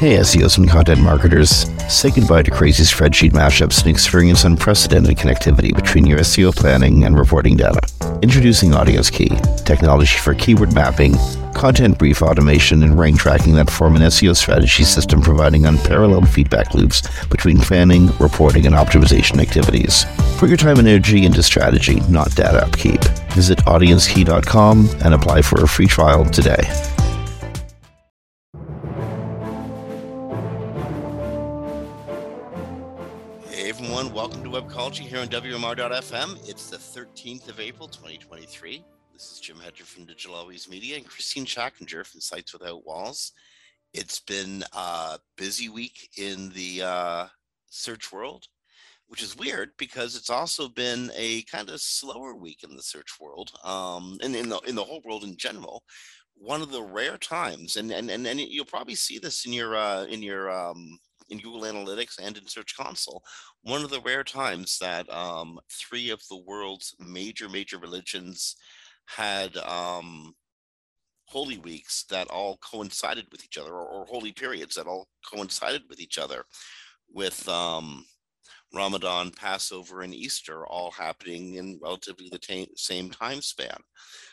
Hey, SEOs and content marketers. Say goodbye to crazy spreadsheet mashups and experience unprecedented connectivity between your SEO planning and reporting data. Introducing Audience Key, technology for keyword mapping, content brief automation, and rank tracking that form an SEO strategy system providing unparalleled feedback loops between planning, reporting, and optimization activities. Put your time and energy into strategy, not data upkeep. Visit audiencekey.com and apply for a free trial today. Here on WMR.FM. It's the 13th of April, 2023. This is Jim Hedger from Digital Always Media and Kristine Schachinger from Sites Without Walls. It's been a busy week in the uh, search world, which is weird because it's also been a kind of slower week in the search world um, and in the in the whole world in general. One of the rare times, and and and, and you'll probably see this in your uh, in your um, in Google Analytics and in Search Console. One of the rare times that um, three of the world's major, major religions had um, holy weeks that all coincided with each other, or, or, holy periods that all coincided with each other, with um, Ramadan, Passover, and Easter all happening in relatively the t- same time span.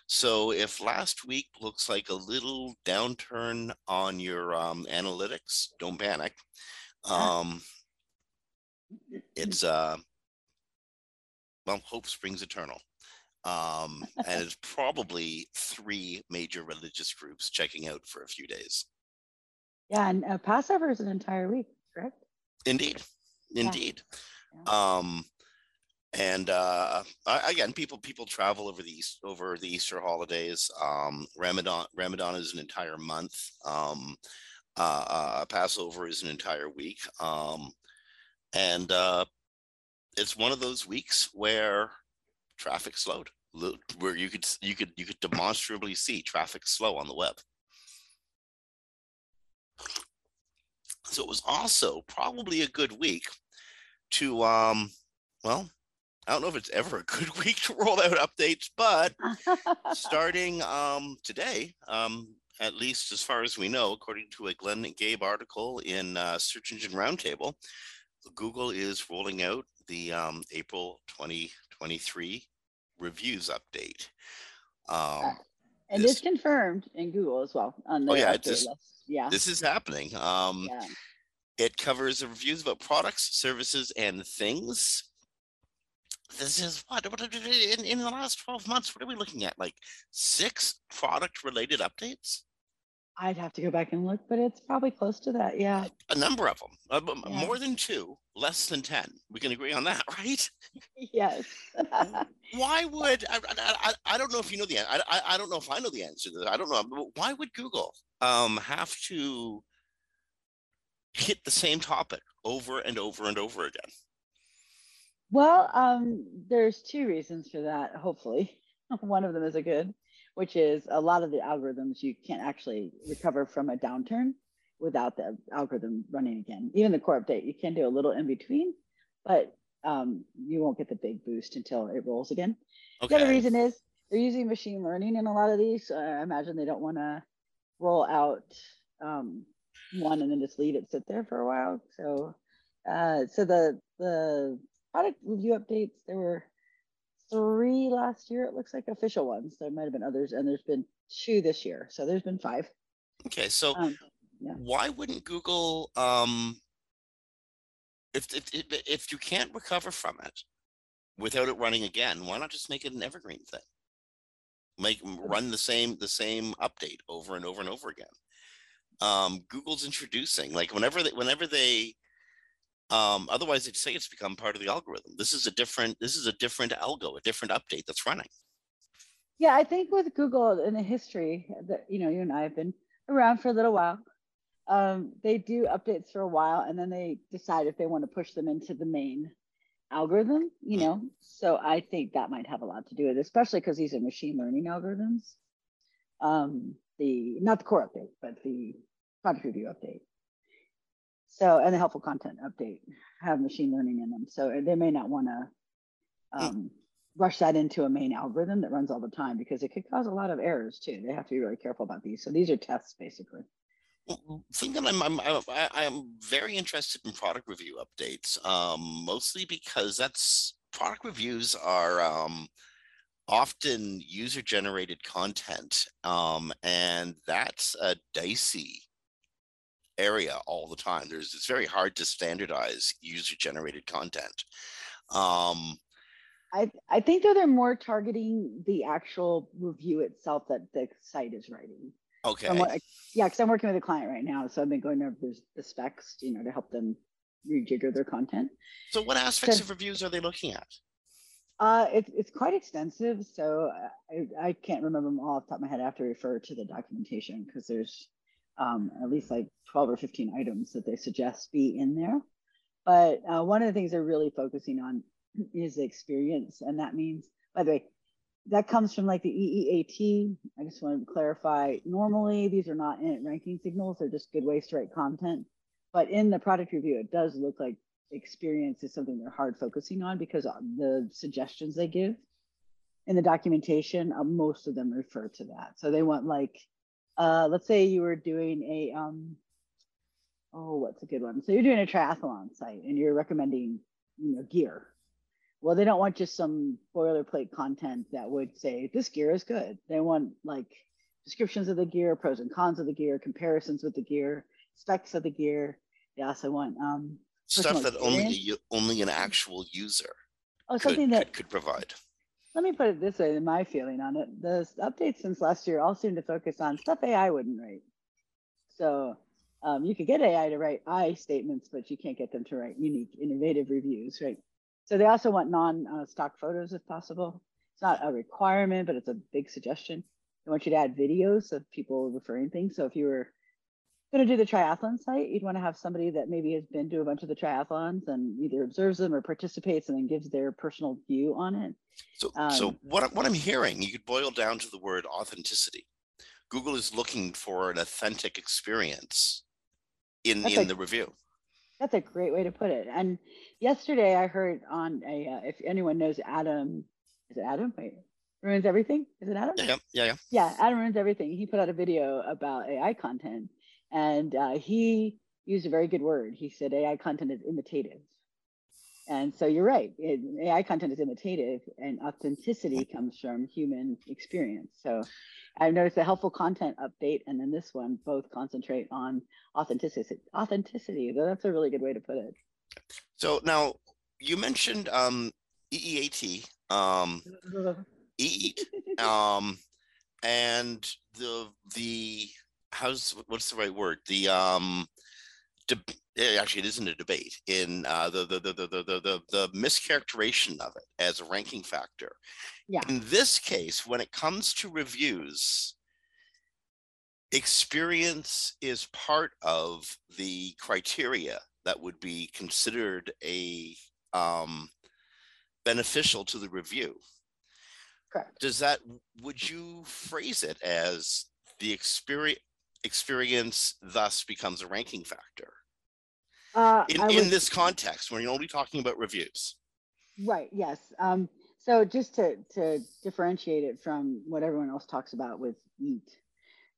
So if last week looks like a little downturn on your um, analytics, don't panic. Um, it's uh, well, hope springs eternal. Um, and it's probably three major religious groups checking out for a few days. Yeah, and uh, Passover is an entire week, correct? Indeed, indeed. Yeah. Um, and uh, again, people people travel over the East, over the Easter holidays. Um, Ramadan Ramadan is an entire month. Um, uh, uh, Passover is an entire week, um, and uh, it's one of those weeks where traffic slowed, where you could you could you could demonstrably see traffic slow on the web. So it was also probably a good week to um, well, I don't know if it's ever a good week to roll out updates, but starting um, today, um, at least as far as we know, according to a Glenn Gabe article in uh, Search Engine Roundtable, Google is rolling out the um, April 2023 reviews update. Um, and this, it's confirmed in Google as well. On oh yeah, this, yeah, this is happening. Um, yeah. It covers the reviews about products, services, and things. This is what, what in, in the last 12 months, what are we looking at? Like six product related updates? I'd have to go back and look, but it's probably close to that. Yeah. A number of them, uh, yeah. more than two, less than 10. We can agree on that, right? yes. why would, I, I, I, don't know if you know the answer. I, I don't know if I know the answer to that. I don't know. Why would Google um, have to hit the same topic over and over and over again? Well, um, there's two reasons for that, hopefully. One of them is a good which is a lot of the algorithms you can't actually recover from a downturn without the algorithm running again. Even the core update, you can do a little in between, but um, you won't get the big boost until it rolls again. Okay. The other reason is they're using machine learning in a lot of these. So I imagine they don't want to roll out um, one and then just leave it sit there for a while. So, uh, so the the product review updates there were three last year. It looks like official ones. There might have been others, and there's been two this year. So there's been five. Okay, so um, yeah. why wouldn't Google, um, if, if if you can't recover from it without it running again, why not just make it an evergreen thing? Make run the same the same update over and over and over again. Um, Google's introducing like whenever they whenever they um, otherwise, they'd say it's become part of the algorithm. This is a different. This is a different algo, a different update that's running. Yeah, I think with Google in the history that you know you and I have been around for a little while. Um, they do updates for a while, and then they decide if they want to push them into the main algorithm. You know, so I think that might have a lot to do with it, especially because these are machine learning algorithms. Um, the not the core update, but the product review update. So, and the helpful content update have machine learning in them. So they may not want to um, rush that into a main algorithm that runs all the time because it could cause a lot of errors too. They have to be really careful about these. So these are tests basically. thing that I'm, I'm, I'm very interested in product review updates, um, mostly because that's product reviews are um, often user generated content, um, and that's a dicey area all the time. There's it's very hard to standardize user generated content. Um, I I think though they're more targeting the actual review itself that the site is writing. okay. What yeah, because I'm working with a client right now, so I've been going over the, the specs, you know, to help them rejigger their content. So what aspects So- of reviews are they looking at? Uh, it's it's quite extensive, so I, I can't remember them all off the top of my head. I have to refer to the documentation because there's um, at least like 12 or 15 items that they suggest be in there. But uh, one of the things they're really focusing on is the experience, and that means, by the way, that comes from like the EEAT. I just want to clarify. Normally, these are not in ranking signals; they're just good ways to write content. But in the product review, it does look like experience is something they're hard focusing on because the suggestions they give in the documentation, uh, most of them refer to that. So they want like, uh, let's say you were doing a, um, oh, what's a good one? So you're doing a triathlon site and you're recommending, you know, gear. Well, they don't want just some boilerplate content that would say this gear is good. They want like descriptions of the gear, pros and cons of the gear, comparisons with the gear, specs of the gear. They also want um, Stuff that only only an actual user oh could, something that could, could provide. Let me put it this way my feeling on it the updates since last year all seem to focus on stuff ai wouldn't write. So um, you could get ai to write i statements but you can't get them to write unique innovative reviews right? So they also want non uh, photos if possible. It's not a requirement but it's a big suggestion. They want you to add videos of people referring things. So if you were going to do the triathlon site you'd want to have somebody that maybe has been to a bunch of the triathlons and either observes them or participates and then gives their personal view on it So, so Um, what, I- what I'm hearing, you could boil down to the word authenticity. Google is looking for an authentic experience in, in like- the review. That's a great way to put it. And yesterday I heard on a, uh, if anyone knows Adam, is it Adam? Wait, ruins everything? Is it Adam? Yeah, yeah, yeah, yeah. Yeah, Adam ruins everything. He put out a video about AI content and uh, he used a very good word. He said AI content is imitative. And so you're right. It, AI content is imitative and authenticity comes from human experience. So I've noticed a helpful content update and then this one both concentrate on authenticity. Authenticity. That's a really good way to put it. So now you mentioned um, EEAT, um, EEAT, um, and the the how's what's the right word? The um, deb- eh, actually, it isn't a debate in uh, the, the, the the the the the the mischaracterization of it as a ranking factor. Yeah. In this case, when it comes to reviews, experience is part of the criteria that would be considered a um, beneficial to the review Correct. does that would you phrase it as the experience experience thus becomes a ranking factor Uh, in, I in this context when you're only talking about reviews Right. Yes. Um, so just to to differentiate it from what everyone else talks about with eat,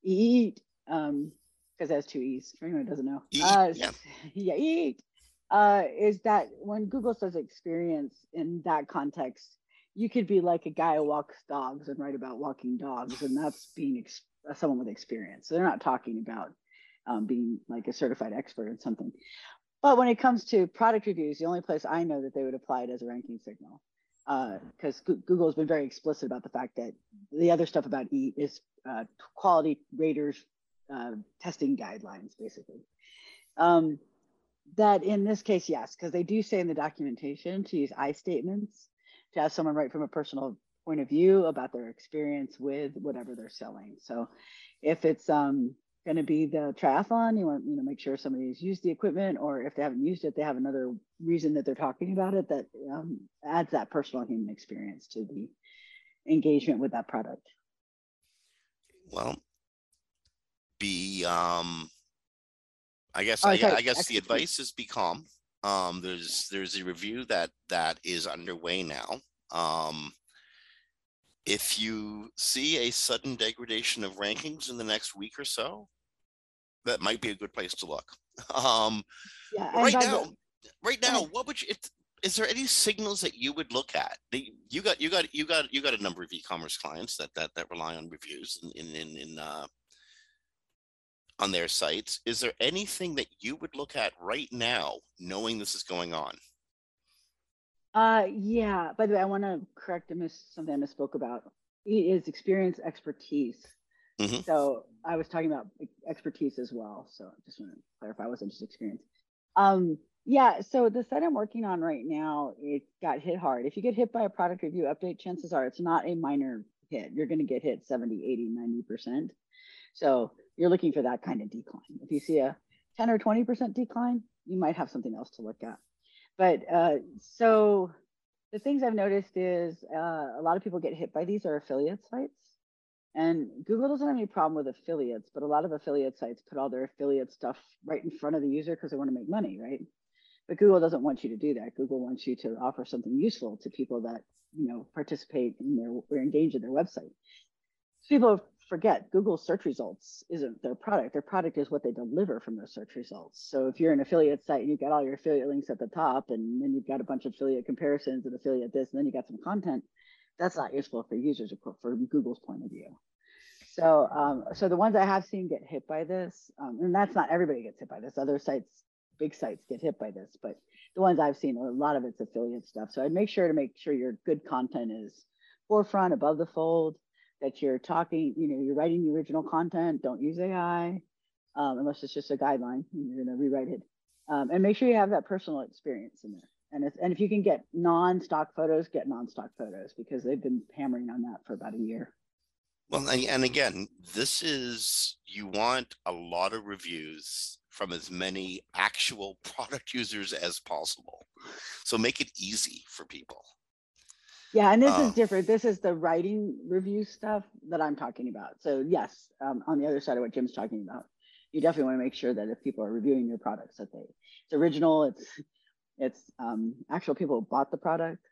eat, um, because it has two e's. For anyone who doesn't know, Eat, uh, yeah. yeah, eat, uh, is that when Google says experience in that context, you could be like a guy who walks dogs and write about walking dogs, and that's being ex- uh, someone with experience. So they're not talking about um, being like a certified expert in something. But when it comes to product reviews, the only place I know that they would apply it as a ranking signal, because Google has been very explicit about the fact that the other stuff about E is uh, quality raters uh, testing guidelines, basically. Um, that in this case, yes, because they do say in the documentation to use I statements to have someone write from a personal point of view about their experience with whatever they're selling. So if it's um, going to be the triathlon, you want you know make sure somebody's used the equipment, or if they haven't used it, they have another reason that they're talking about it that um, adds that personal human experience to the engagement with that product. well be um i guess Oh, I, I guess the advice is be calm um there's there's a review that that is underway now um if you see a sudden degradation of rankings in the next week or so that might be a good place to look. Um, Yeah. right by the- now, right now, what would you? It, is there any signals that you would look at? The- You got, you got, you got, you got a number of e-commerce clients that that that rely on reviews in in in, in uh, on their sites. Is there anything that you would look at right now, knowing this is going on? Uh, yeah. By the way, I want to correct a miss something I misspoke about. It is experience expertise. Mhm. So I was talking about expertise as well. So I just want to clarify, it wasn't just experience. Um, yeah. So the site I'm working on right now, it got hit hard. If you get hit by a product review update, chances are it's not a minor hit. You're going to get hit 70, 80, 90%. So you're looking for that kind of decline. If you see a 10 or 20% decline, you might have something else to look at. But uh, so the things I've noticed is uh, a lot of people get hit by these are affiliate sites. And Google doesn't have any problem with affiliates, but a lot of affiliate sites put all their affiliate stuff right in front of the user because they want to make money, right? But Google doesn't want you to do that. Google wants you to offer something useful to people that you know participate in their or engage in their website. So People forget Google search results isn't their product. Their product is what they deliver from those search results. So if you're an affiliate site and you've got all your affiliate links at the top, and then you've got a bunch of affiliate comparisons and affiliate this, and then you got some content, that's not useful for users or from Google's point of view. So, um, so the ones I have seen get hit by this, um, and that's not everybody gets hit by this. Other sites, big sites, get hit by this, but the ones I've seen, a lot of it's affiliate stuff. So I'd make sure to make sure your good content is forefront, above the fold, that you're talking, you know, you're writing the original content. Don't use AI um, unless it's just a guideline. and You're going to rewrite it, um, and make sure you have that personal experience in there. And if, and if you can get non-stock photos, get non-stock photos because they've been hammering on that for about a year. Well, and, and again, this is you want a lot of reviews from as many actual product users as possible. So make it easy for people. Yeah, and this is different. This is the writing review stuff that I'm talking about. So yes, um, on the other side of what Jim's talking about, you definitely want to make sure that if people are reviewing your products, that they it's original, it's it's um, actual people who bought the product,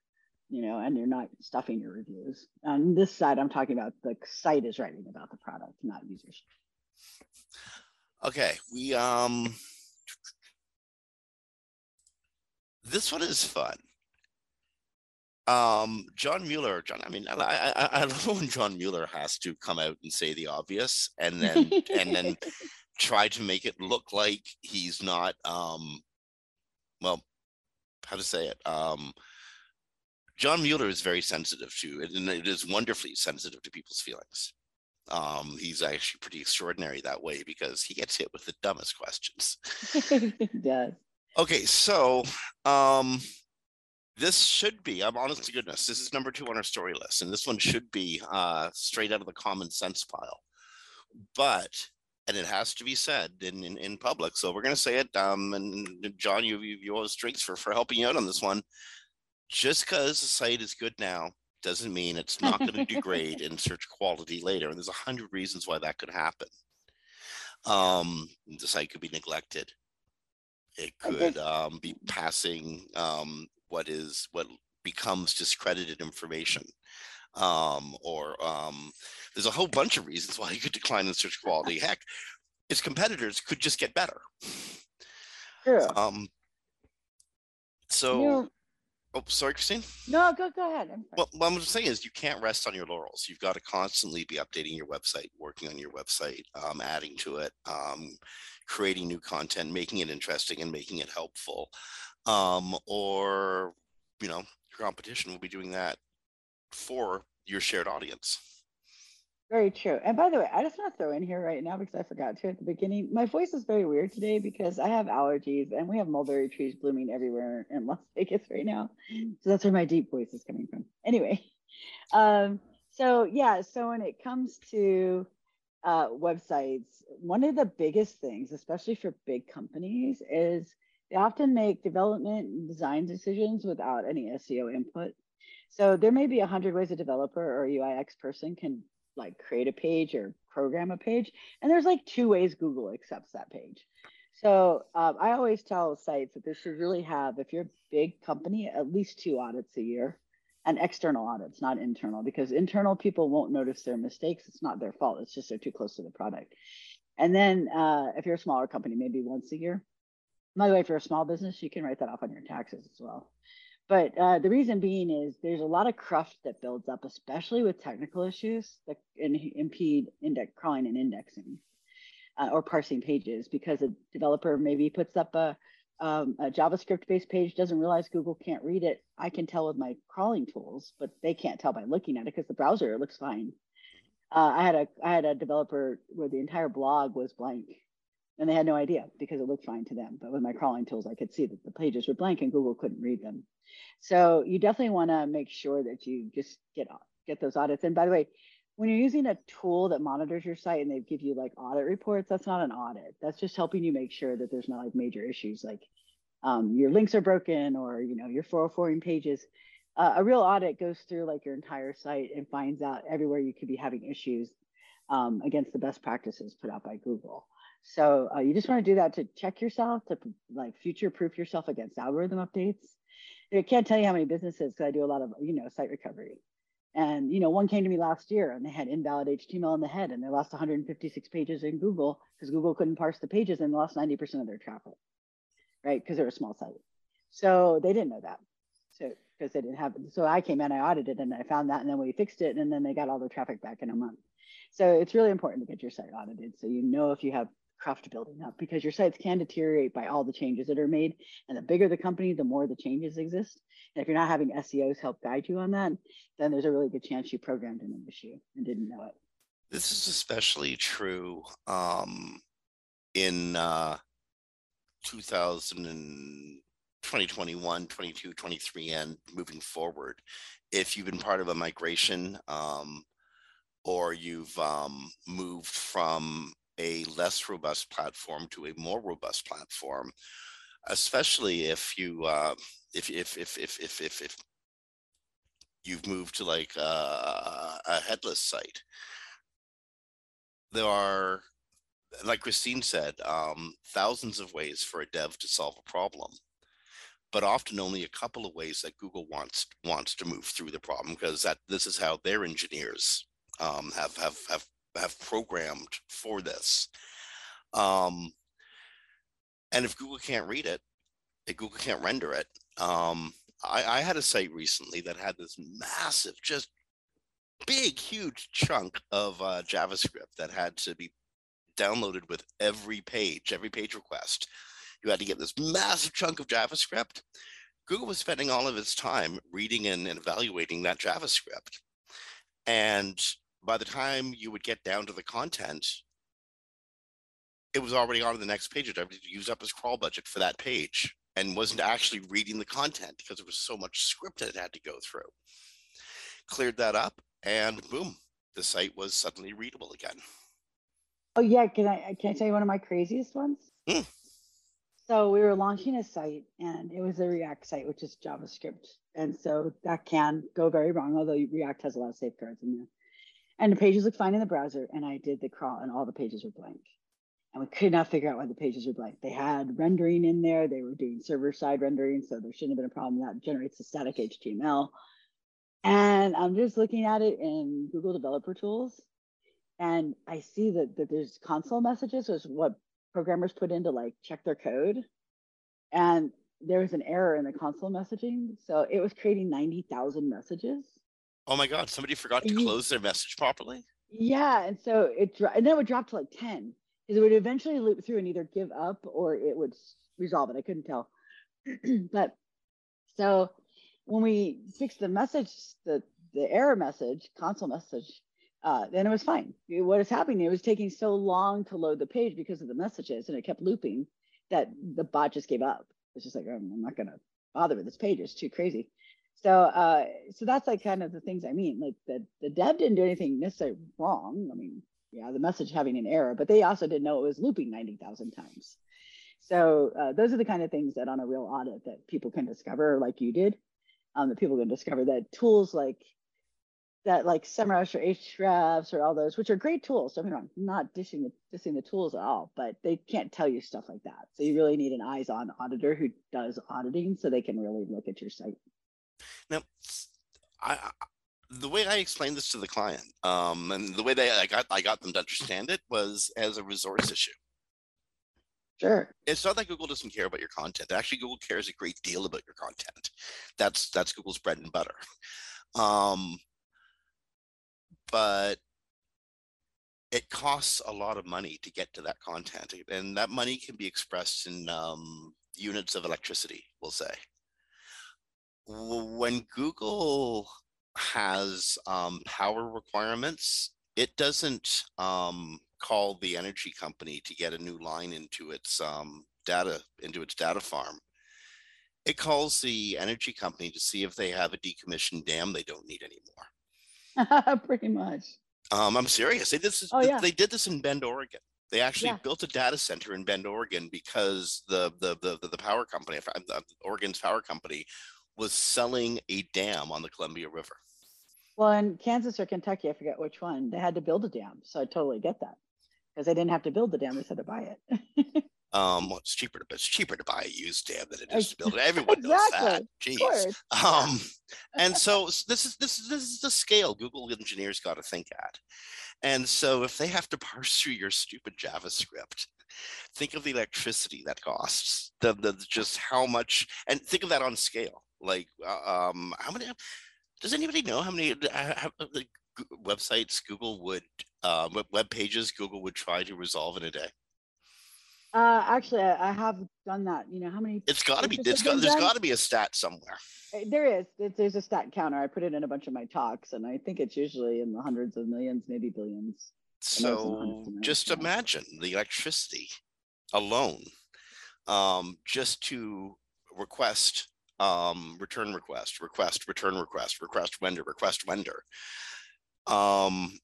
you know, and they're not stuffing your reviews. On this side, I'm talking about the site is writing about the product, not users. Okay, we um this one is fun. Um, John Mueller, John, I mean, I, I, I- love when John Mueller has to come out and say the obvious and then and then try to make it look like he's not um well how to say it um John Mueller is very sensitive to it and it is wonderfully sensitive to people's feelings. Um, he's actually pretty extraordinary that way because he gets hit with the dumbest questions. it does. Okay, so um this should be, I'm honest to goodness, this is number two on our story list, and this one should be uh straight out of the common sense pile. But and it has to be said in in, in public, so we're gonna say it. Um and John, you you, you owe us drinks for for helping you out on this one. Just because the site is good now doesn't mean it's not going to degrade in search quality later. And there's a hundred reasons why that could happen. Um, the site could be neglected. It could um, be passing um, what is what becomes discredited information. Um, or um, there's a whole bunch of reasons why you could decline in search quality. Heck, its competitors could just get better. True. Um, so, oh, sorry, Kristine. no, go go ahead. Well, what I'm saying is you can't rest on your laurels. You've got to constantly be updating your website, working on your website, um, adding to it, um, creating new content, making it interesting and making it helpful. Um, or, you know, your competition will be doing that for your shared audience. Very true. And by the way, I just want to throw in here right now because I forgot to at the beginning. My voice is very weird today because I have allergies and we have mulberry trees blooming everywhere in Las Vegas right now. So that's where my deep voice is coming from. Anyway, um, so yeah, so when it comes to uh, websites, one of the biggest things, especially for big companies, is they often make development and design decisions without any SEO input. So there may be a hundred ways a developer or UIX person can like create a page or program a page, and there's like two ways Google accepts that page. So um, I always tell sites that they should really have, if you're a big company, at least two audits a year, and external audits, not internal, because internal people won't notice their mistakes. It's not their fault. It's just they're too close to the product. And then uh, if you're a smaller company, maybe once a year. By the way, if you're a small business, you can write that off on your taxes as well. But uh, the reason being is there's a lot of cruft that builds up, especially with technical issues that impede index crawling and indexing uh, or parsing pages because a developer maybe puts up a, um, a JavaScript based page, doesn't realize Google can't read it. I can tell with my crawling tools, but they can't tell by looking at it because the browser looks fine. Uh, I had a I had a developer where the entire blog was blank and they had no idea because it looked fine to them. But with my crawling tools, I could see that the pages were blank and Google couldn't read them. So you definitely want to make sure that you just get get those audits. And by the way, when you're using a tool that monitors your site and they give you like audit reports, that's not an audit. That's just helping you make sure that there's not like major issues like um, your links are broken or you know your 404 pages. Uh, a real audit goes through like your entire site and finds out everywhere you could be having issues um, against the best practices put out by Google. So uh, you just want to do that to check yourself, to like future proof yourself against algorithm updates. I can't tell you how many businesses, because I do a lot of, you know, site recovery. And, you know, one came to me last year and they had invalid HTML in the head and they lost 156 pages in Google because Google couldn't parse the pages and lost 90% of their traffic, right? Because they're a small site. So they didn't know that. So, because they didn't have. So I came in, I audited and I found that and then we fixed it and then they got all the traffic back in a month. So it's really important to get your site audited so you know if you have cruft building up because your sites can deteriorate by all the changes that are made. And the bigger the company, the more the changes exist. And if you're not having SEOs help guide you on that, then there's a really good chance you programmed in an issue and didn't know it. This is especially true um, in uh, 2000 and 2021, 22, 23, and moving forward. If you've been part of a migration um, or you've um, moved from a less robust platform to a more robust platform, especially if you uh, if, if if if if if if you've moved to like uh, a headless site. There are, like Kristine said, um, thousands of ways for a dev to solve a problem, but often only a couple of ways that Google wants wants to move through the problem because that this is how their engineers um, have have have have programmed for this. Um, and if Google can't read it, if Google can't render it, um, I, I had a site recently that had this massive, just big, huge chunk of uh, JavaScript that had to be downloaded with every page, every page request. You had to get this massive chunk of JavaScript. Google was spending all of its time reading and, and evaluating that JavaScript. And by the time you would get down to the content, it was already on to the next page. It used up his crawl budget for that page and wasn't actually reading the content because there was so much script that it had to go through. Cleared that up, and boom, the site was suddenly readable again. Oh yeah, can I can I tell you one of my craziest ones? Mm. So we were launching a site, and it was a React site, which is JavaScript, and so that can go very wrong. Although React has a lot of safeguards in there. And the pages looked fine in the browser, and I did the crawl, and all the pages were blank. And we could not figure out why the pages were blank. They had rendering in there, they were doing server side rendering, so there shouldn't have been a problem. That generates the static HTML. And I'm just looking at it in Google Developer Tools, and I see that, that there's console messages, is what programmers put in to like check their code. And there was an error in the console messaging. So it was creating 90,000 messages Oh my God, somebody forgot to close their message properly? Yeah. And so it, and then it would drop to like 10 because it would eventually loop through and either give up or it would resolve it. I couldn't tell. but so when we fixed the message, the, the error message, console message, uh, then it was fine. What is happening? It was taking so long to load the page because of the messages and it kept looping that the bot just gave up. It's just like, oh, I'm not going to bother with this page. It's too crazy. So, uh, so that's like kind of the things I mean. Like the the dev didn't do anything necessarily wrong. I mean, yeah, the message having an error, but they also didn't know it was looping ninety thousand times. So uh, those are the kind of things that on a real audit that people can discover, like you did, um, that people can discover that tools like that, like SEMrush or Ahrefs or all those, which are great tools. Don't get me wrong, I'm not dishing the, dishing the tools at all, but they can't tell you stuff like that. So you really need an eyes-on auditor who does auditing so they can really look at your site. Now, I the way I explained this to the client, um, and the way they I got I got them to understand it was as a resource issue. Sure. It's not that Google doesn't care about your content. Actually, Google cares a great deal about your content. That's that's Google's bread and butter. Um, but it costs a lot of money to get to that content, and that money can be expressed in um, units of electricity. We'll say when Google has um, power requirements, it doesn't um, call the energy company to get a new line into its um, data into its data farm. It calls the energy company to see if they have a decommissioned dam they don't need anymore. Pretty much. Um, I'm serious. They did this. Oh, yeah. They did this in Bend, Oregon. They actually yeah. built a data center in Bend, Oregon, because the the the, the power company, Oregon's power company, was selling a dam on the Columbia River. Well, in Kansas or Kentucky, I forget which one, they had to build a dam. So I totally get that because they didn't have to build the dam; they had to buy it. um, well, it's cheaper to it's cheaper to buy a used dam than it is to build it. Everyone exactly. knows that. Jeez. Um, and so this is this is this is the scale Google engineers got to think at. And so if they have to parse through your stupid JavaScript, think of the electricity that costs, the, the just how much, and think of that on scale. Like, uh, um, how many? Does anybody know how many uh, how, uh, websites Google would uh, web pages Google would try to resolve in a day? Uh, actually, I, I have done that. You know how many? It's got to be. It's got. There's got to be a stat somewhere. Eh, there is. There's a stat counter. I put it in a bunch of my talks, and I think it's usually in the hundreds of millions, maybe billions. So just imagine the electricity alone, um, just to request um, return request, request, return request, request render, request render. Um,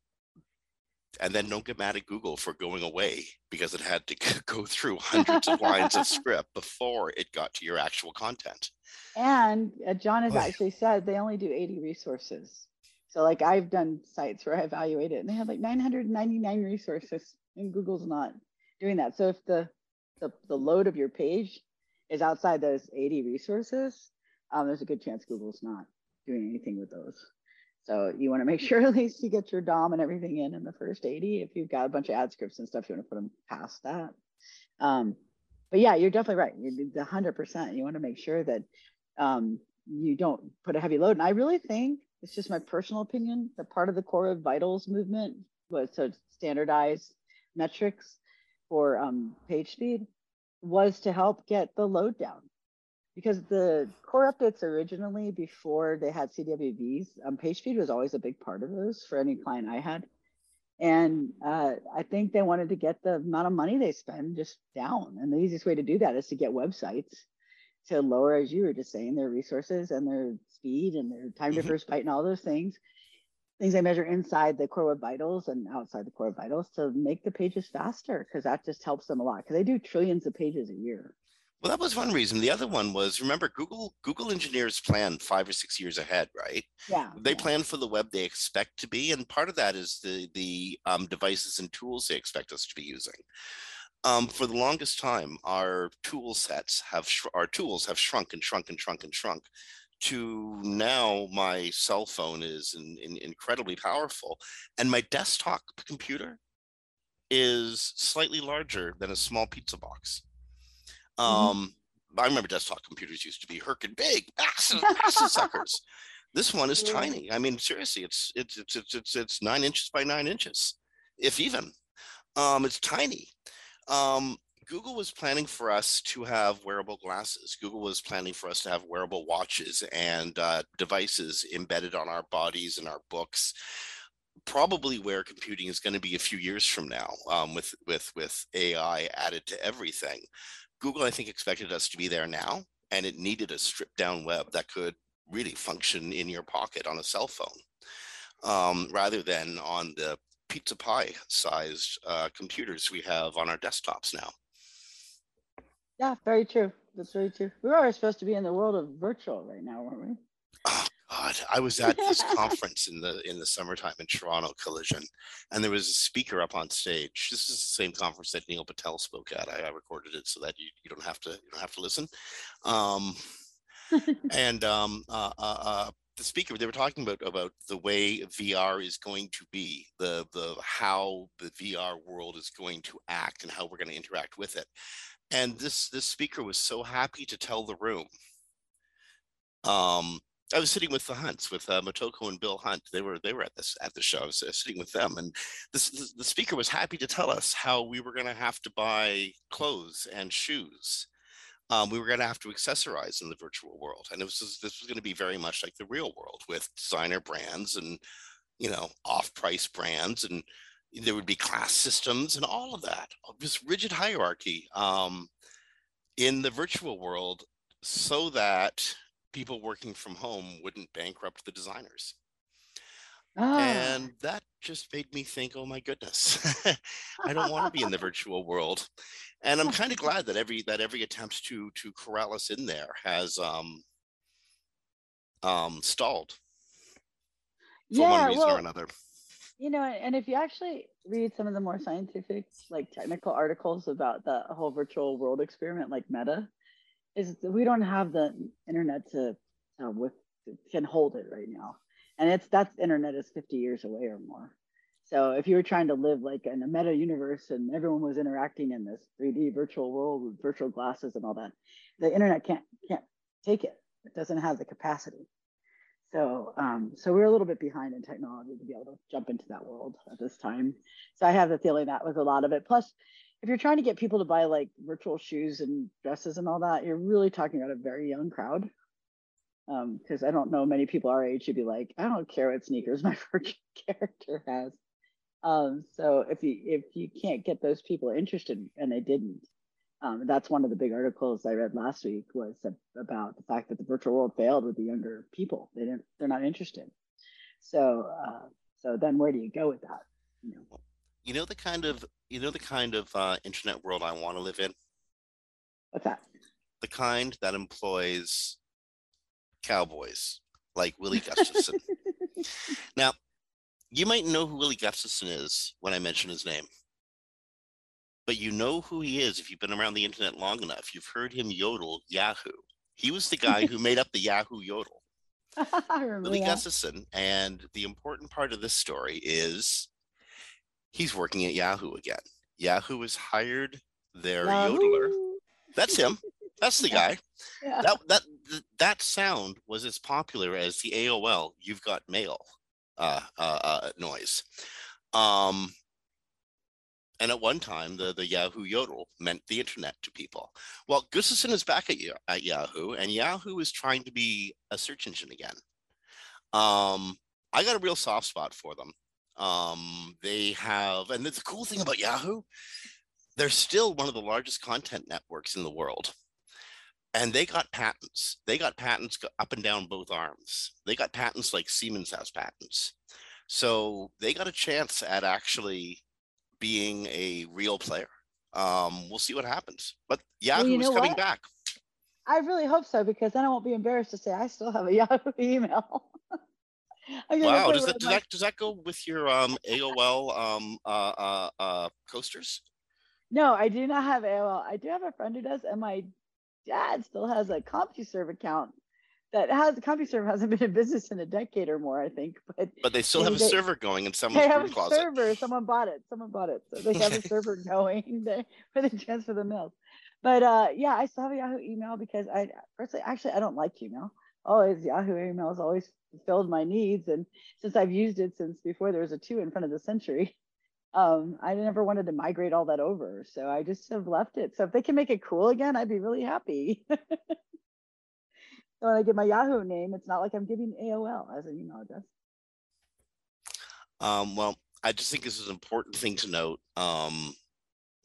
and then don't get mad at Google for going away because it had to go through hundreds of lines of script before it got to your actual content. And uh, John has actually said they only do 80 resources. So like I've done sites where I evaluate it and they have like 999 resources and Google's not doing that. So if the, the, the load of your page is outside those 80 resources, um, there's a good chance Google's not doing anything with those. So you want to make sure at least you get your DOM and everything in in the first 80. If you've got a bunch of ad scripts and stuff, you want to put them past that. Um, but yeah, you're definitely right. You're the hundred percent. You want to make sure that um, you don't put a heavy load. And I really think it's just my personal opinion that part of the core of vitals movement was to standardize metrics for um, page speed was to help get the load down because the core updates originally before they had CWVs, um, page speed was always a big part of those for any client I had. And uh, I think they wanted to get the amount of money they spend just down. And the easiest way to do that is to get websites to lower, as you were just saying, their resources and their speed and their time to mm-hmm. first byte and all those things. Things they measure inside the Core Web Vitals and outside the Core Web Vitals to make the pages faster because that just helps them a lot because they do trillions of pages a year. Well, that was one reason. The other one was remember Google Google engineers plan five or six years ahead, right? Yeah. They yeah. plan for the web they expect to be, and part of that is the the um, devices and tools they expect us to be using. Um, for the longest time, our tool sets have our tools have shrunk and shrunk and shrunk and shrunk. To now, my cell phone is in, in incredibly powerful, and my desktop computer is slightly larger than a small pizza box. Mm-hmm. Um, mm-hmm. I remember desktop computers used to be herkin big, massive, massive suckers. This one is tiny. I mean, seriously, it's it's it's it's it's, it's nine inches by nine inches, if even. Um, it's tiny. Um, Google was planning for us to have wearable glasses. Google was planning for us to have wearable watches and uh, devices embedded on our bodies and our books. Probably where computing is going to be a few years from now, um, with with with AI added to everything. Google, I think, expected us to be there now, and it needed a stripped down web that could really function in your pocket on a cell phone um, rather than on the pizza pie sized uh, computers we have on our desktops now. Yeah, very true. That's very true. We are supposed to be in the world of virtual right now, weren't we? Oh God, I was at this conference in the in the summertime in Toronto Collision, and there was a speaker up on stage. This is the same conference that Neil Patel spoke at. I, I recorded it so that you, you don't have to you don't have to listen. Um, and um, uh, uh, uh, the speaker they were talking about about the way VR is going to be, the the how the VR world is going to act and how we're going to interact with it. And this this speaker was so happy to tell the room. Um, I was sitting with the Hunts, with uh, Motoko and Bill Hunt. They were they were at this at the show. I was uh, sitting with them, and this, this, the speaker was happy to tell us how we were going to have to buy clothes and shoes um, we were going to have to accessorize in the virtual world. And it was just, this was going to be very much like the real world with designer brands and, you know, off-price brands and there would be class systems and all of that, this rigid hierarchy um, in the virtual world so that people working from home wouldn't bankrupt the designers. Ah. And that just made me think, oh my goodness, I don't want to be in the virtual world. And I'm kind of glad that every that every attempt to to corral us in there has um um stalled for yeah, one reason well, or another. You know, and if you actually read some of the more scientific, like technical articles about the whole virtual world experiment, like Meta, is we don't have the internet to uh, with can hold it right now. And it's that's internet is 50 years away or more. So if you were trying to live like in a meta universe and everyone was interacting in this 3d virtual world with virtual glasses and all that the internet can't can't take it. It doesn't have the capacity so um, so we're a little bit behind in technology to be able to jump into that world at this time. So i have the feeling that was a lot of it. Plus if you're trying to get people to buy like virtual shoes and dresses and all that you're really talking about a very young crowd. Because um, I don't know many people our age who'd be like, I don't care what sneakers my character has. Um, so if you if you can't get those people interested, and they didn't, um, that's one of the big articles I read last week was about the fact that the virtual world failed with the younger people. They didn't, they're not interested. So uh, so then where do you go with that? You know, you know the kind of you know the kind of uh, internet world I want to live in. What's that? The kind that employs Cowboys like Wylie Gustafson. now, you might know who Wylie Gustafson is when I mention his name, but you know who he is if you've been around the internet long enough. You've heard him yodel Yahoo. He was the guy who made up the Yahoo yodel. Wylie that. Gustafson. And the important part of this story is he's working at Yahoo again. Yahoo has hired their Yahoo. yodeler. That's him. That's the guy. Yeah. That that that sound was as popular as the AOL "You've Got Mail" uh, uh, uh, noise. Um, and at one time, the, the Yahoo Yodel meant the internet to people. Well, Gustafson is back at, at Yahoo, and Yahoo is trying to be a search engine again. Um, I got a real soft spot for them. Um, they have, and the cool thing about Yahoo, they're still one of the largest content networks in the world and they got patents. They got patents up and down both arms. They got patents like Siemens has patents. So they got a chance at actually being a real player. Um, we'll see what happens. But Yahoo well, you know is coming what? back. I really hope so because then I won't be embarrassed to say I still have a Yahoo email. wow, does that, does that does that go with your um, AOL um, uh, uh, uh, coasters? No, I do not have AOL. I do have a friend who does, and my dad still has a CompuServe account that has CompuServe hasn't been in business in a decade or more, I think. But but they still have a server going in someone's they have a closet. server. Someone bought it. Someone bought it, so they have a server going there for the transfer the mails. But uh, yeah, I still have a Yahoo email because I personally actually I don't like Gmail. Always Yahoo email has always fulfilled my needs, and since I've used it since before there was a two in front of the century, um, I never wanted to migrate all that over. So I just have left it. So if they can make it cool again, I'd be really happy. when I give my Yahoo name, it's not like I'm giving AOL as an email address. Um, well, I just think this is an important thing to note. Um,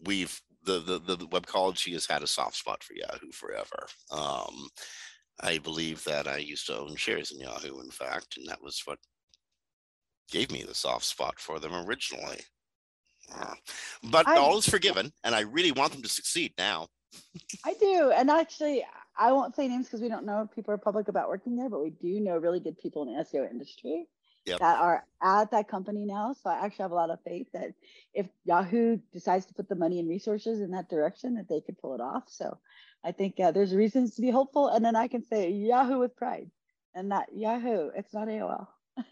we've the, the the Webcology has had a soft spot for Yahoo forever. Um, I believe that I used to own shares in Yahoo, in fact, and that was what gave me the soft spot for them originally. But I, all is forgiven, and I really want them to succeed now. I do, and actually, I won't say names because we don't know if people are public about working there, but we do know really good people in the SEO industry yep. that are at that company now. So I actually have a lot of faith that if Yahoo decides to put the money and resources in that direction, that they could pull it off. So I think uh, there's reasons to be hopeful, and then I can say Yahoo with pride. and not Yahoo. It's not AOL.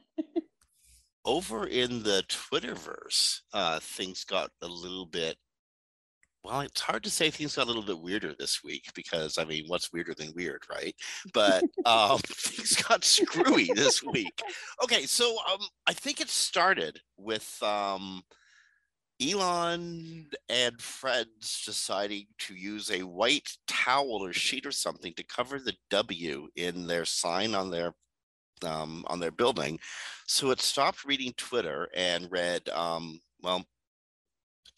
Over in the Twitterverse, uh, things got a little bit. Well, it's hard to say things got a little bit weirder this week because I mean, what's weirder than weird, right? But um, things got screwy this week. Okay, so um, I think it started with um, Elon and friends deciding to use a white towel or sheet or something to cover the W in their sign on their um, on their building. So it stopped reading Twitter and read, um, well,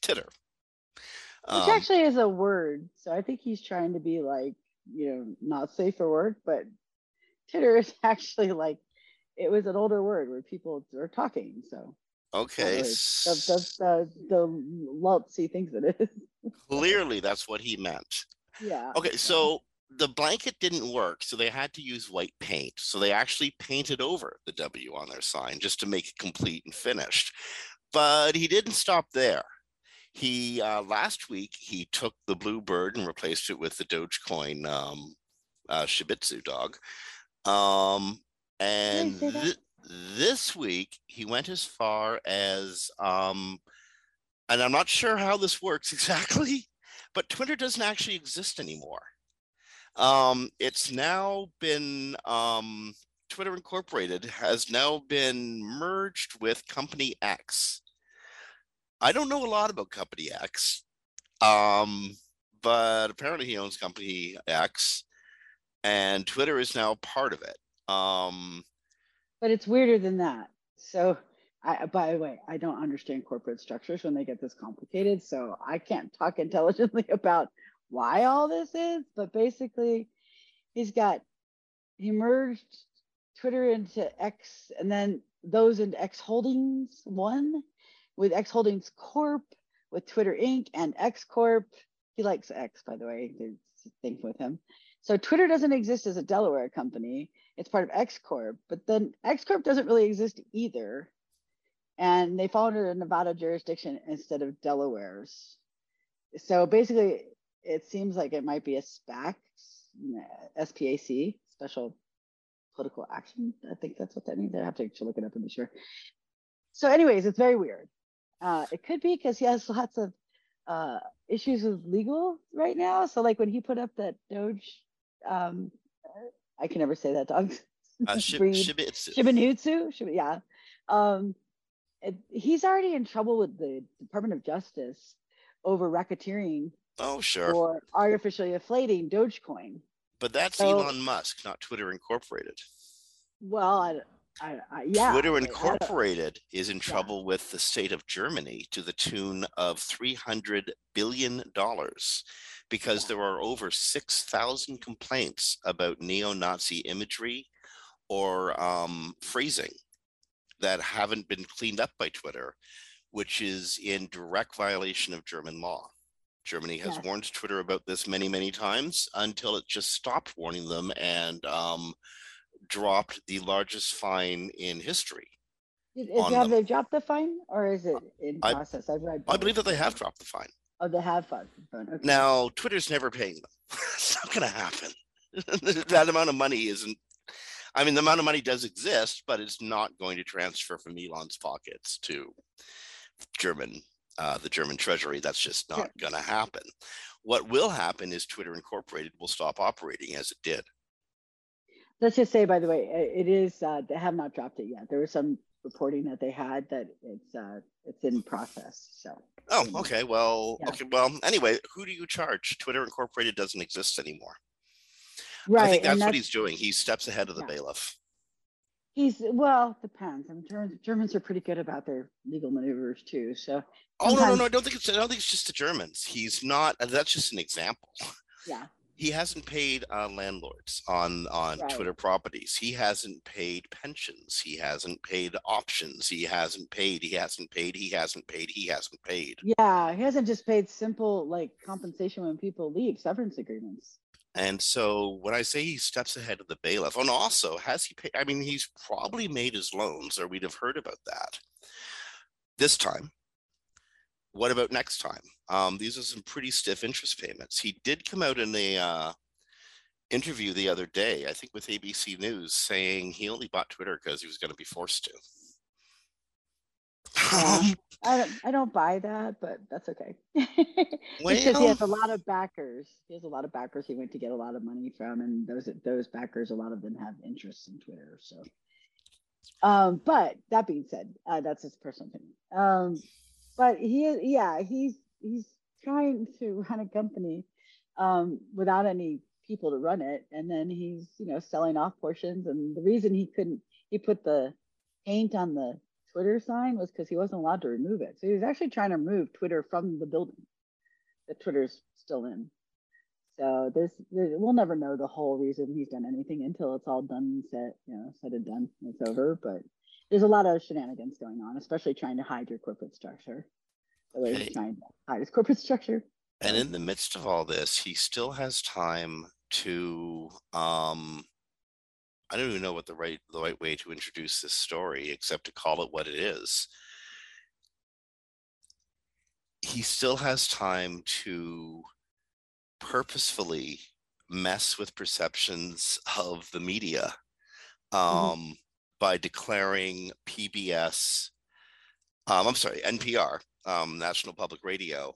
titter. Which um, actually is a word. So I think he's trying to be like, you know, not safe for work, but titter is actually like, it was an older word where people are talking. So okay, that's the, the, the Lutz he thinks it is. clearly, that's what he meant. Yeah. Okay, so the blanket didn't work, so they had to use white paint. So they actually painted over the W on their sign just to make it complete and finished. But he didn't stop there. He uh, last week he took the blue bird and replaced it with the Dogecoin um, uh, Shibitsu dog. Um, and th- this week he went as far as, um, and I'm not sure how this works exactly, but Twitter doesn't actually exist anymore. Um, it's now been um, Twitter Incorporated has now been merged with Company X. I don't know a lot about Company X, um, but apparently he owns Company X, and Twitter is now part of it. Um, but it's weirder than that. So, I, by the way, I don't understand corporate structures when they get this complicated, so I can't talk intelligently about why all this is, but basically, he's got he merged Twitter into X and then those into X Holdings one with X Holdings Corp, with Twitter Inc. and X Corp. He likes X, by the way. There's a thing with him. So Twitter doesn't exist as a Delaware company. It's part of X Corp, but then X Corp doesn't really exist either. And they fall under a Nevada jurisdiction instead of Delaware's. So basically, it seems like it might be a SPAC, SPAC, special political action. I think that's what that means. I have to look it up and be sure. So, anyways, it's very weird. Uh, it could be because he has lots of uh, issues with legal right now. So, like when he put up that Doge, um, I can never say that dog. Uh, shib- Shibitsu. Shibinutsu. Shib- yeah. Um, it, he's already in trouble with the Department of Justice over racketeering Oh, sure. Or artificially inflating Dogecoin. But that's so, Elon Musk, not Twitter Incorporated. Well, I, I, I, yeah. Twitter Incorporated is in trouble yeah. with the state of Germany to the tune of $300 billion because yeah. there are over 6,000 complaints about neo Nazi imagery or um, phrasing that haven't been cleaned up by Twitter, which is in direct violation of German law. Germany has warned Twitter about this many, many times until it just stopped warning them and um, dropped the largest fine in history. Is, have they dropped the fine or is it in I, process? I've read. I believe that they have dropped the fine. Oh, they have fine. Okay. Now, Twitter's never paying them. it's not going to happen. that amount of money isn't. I mean, the amount of money does exist, but it's not going to transfer from Elon's pockets to German uh, the German Treasury. That's just not going to happen. What will happen is Twitter Incorporated will stop operating as it did. Let's just say, by the way, it is uh, they have not dropped it yet. There was some reporting that they had that it's uh, it's in process. So. Oh, okay. Well, yeah. okay. Well, anyway, who do you charge? Twitter Incorporated doesn't exist anymore. Right. I think that's, that's what he's doing. He steps ahead of the yeah. bailiff. He's well, depends. I mean, Germans are pretty good about their legal maneuvers too. So. Oh no, no, no! I don't think it's. I don't think it's just the Germans. He's not. That's just an example. Yeah. He hasn't paid uh, landlords on on right. Twitter properties. He hasn't paid pensions. He hasn't paid options. He hasn't paid. He hasn't paid. He hasn't paid. He hasn't paid. Yeah, he hasn't just paid simple like compensation when people leave, severance agreements. And so when I say he steps ahead of the bailiff, and also has he paid? I mean, he's probably made his loans, or we'd have heard about that. This time, what about next time? Um, these are some pretty stiff interest payments. He did come out in a uh, interview the other day, I think with ABC News, saying he only bought Twitter because he was going to be forced to. I don't, I don't buy that, but that's okay. well, because he has a lot of backers. He has a lot of backers. He went to get a lot of money from, and those those backers, a lot of them have interests in Twitter. So, um, but that being said, uh, that's his personal opinion. Um, but he, yeah, he's he's trying to run a company um, without any people to run it, and then he's you know selling off portions. And the reason he couldn't, he put the paint on the Twitter sign was because he wasn't allowed to remove it. So he was actually trying to remove Twitter from the building that Twitter's still in. So there's, we'll never know the whole reason he's done anything until it's all done and set, you know, said and done. It's over. But there's a lot of shenanigans going on, especially trying to hide your corporate structure. The way he's trying to hide his corporate structure. And in the midst of all this, he still has time to um, I don't even know what the right the right way to introduce this story except to call it what it is. He still has time to purposefully mess with perceptions of the media mm-hmm. um, mm-hmm. by declaring PBS, um, I'm sorry, NPR, um, National Public Radio,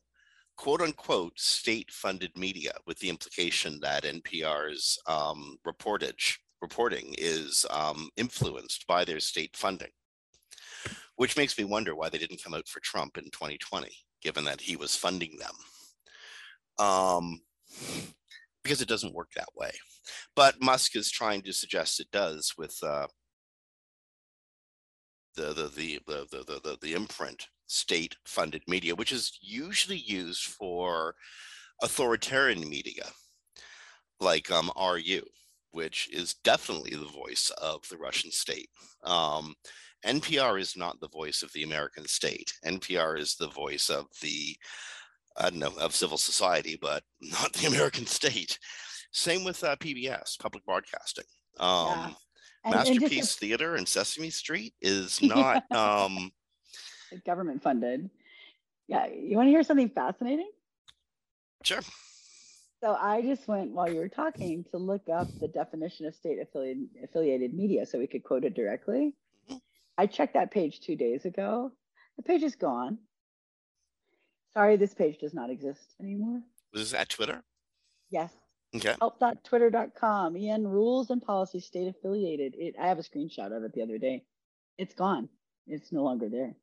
quote unquote state funded media, with the implication that NPR's um, reportage reporting is um, influenced by their state funding, which makes me wonder why they didn't come out for Trump in 2020, given that he was funding them. Um, because it doesn't work that way. But Musk is trying to suggest it does with uh, the, the, the, the, the, the, the imprint state funded media, which is usually used for authoritarian media like um, RU which is definitely the voice of the Russian state. Um, NPR is not the voice of the American state. NPR is the voice of the, I don't know, of civil society, but not the American state. Same with uh, PBS, public broadcasting. Um, yeah. And, Masterpiece and Theater and Sesame Street is not um, government funded. Yeah, you want to hear something fascinating? Sure. So I just went while you were talking to look up the definition of state affiliated affiliated media so we could quote it directly. Mm-hmm. I checked that page two days ago. The page is gone. Sorry, this page does not exist anymore. Was this at Twitter? Yes. Okay. Help.twitter.com. EN rules and policies state affiliated. It, I have a screenshot of it the other day. It's gone. It's no longer there.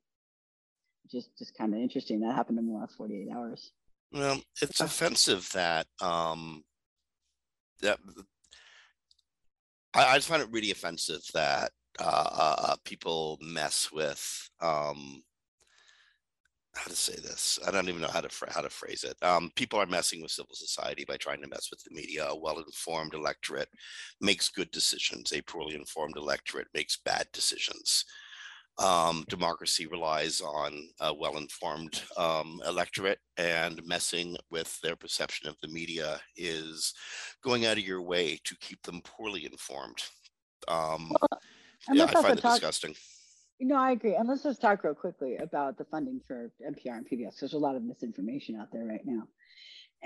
Just just kind of interesting. That happened in the last 48 hours. Well, it's offensive that um that I, I just find it really offensive that uh, uh, uh, people mess with um how to say this i don't even know how to how to phrase it um, people are messing with civil society by trying to mess with the media a well-informed electorate makes good decisions a poorly informed electorate makes bad decisions um, democracy relies on a well-informed um, electorate, and messing with their perception of the media is going out of your way to keep them poorly informed. Um, yeah, I find it talk, disgusting. No, I agree. And let's just talk real quickly about the funding for NPR and PBS. There's a lot of misinformation out there right now.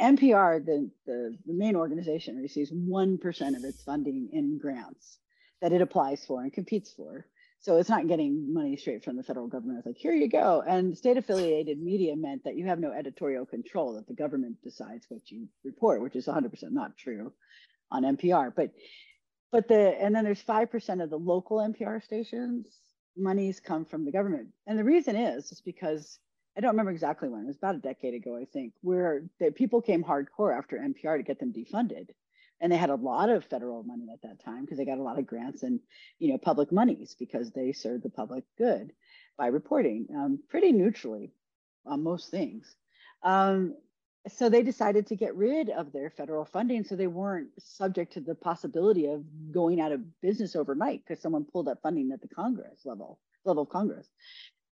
NPR, the, the, the main organization, receives 1% of its funding in grants that it applies for and competes for. So it's not getting money straight from the federal government. It's like, here you go. And state affiliated media meant that you have no editorial control, that the government decides what you report, which is 100% not true on NPR. But but the and then there's 5% of the local NPR stations, monies come from the government. And the reason is just because I don't remember exactly when, it was about a decade ago, I think, where the people came hardcore after NPR to get them defunded and they had a lot of federal money at that time because they got a lot of grants and you know public monies because they served the public good by reporting um, pretty neutrally on most things um, so they decided to get rid of their federal funding so they weren't subject to the possibility of going out of business overnight because someone pulled up funding at the congress level level of congress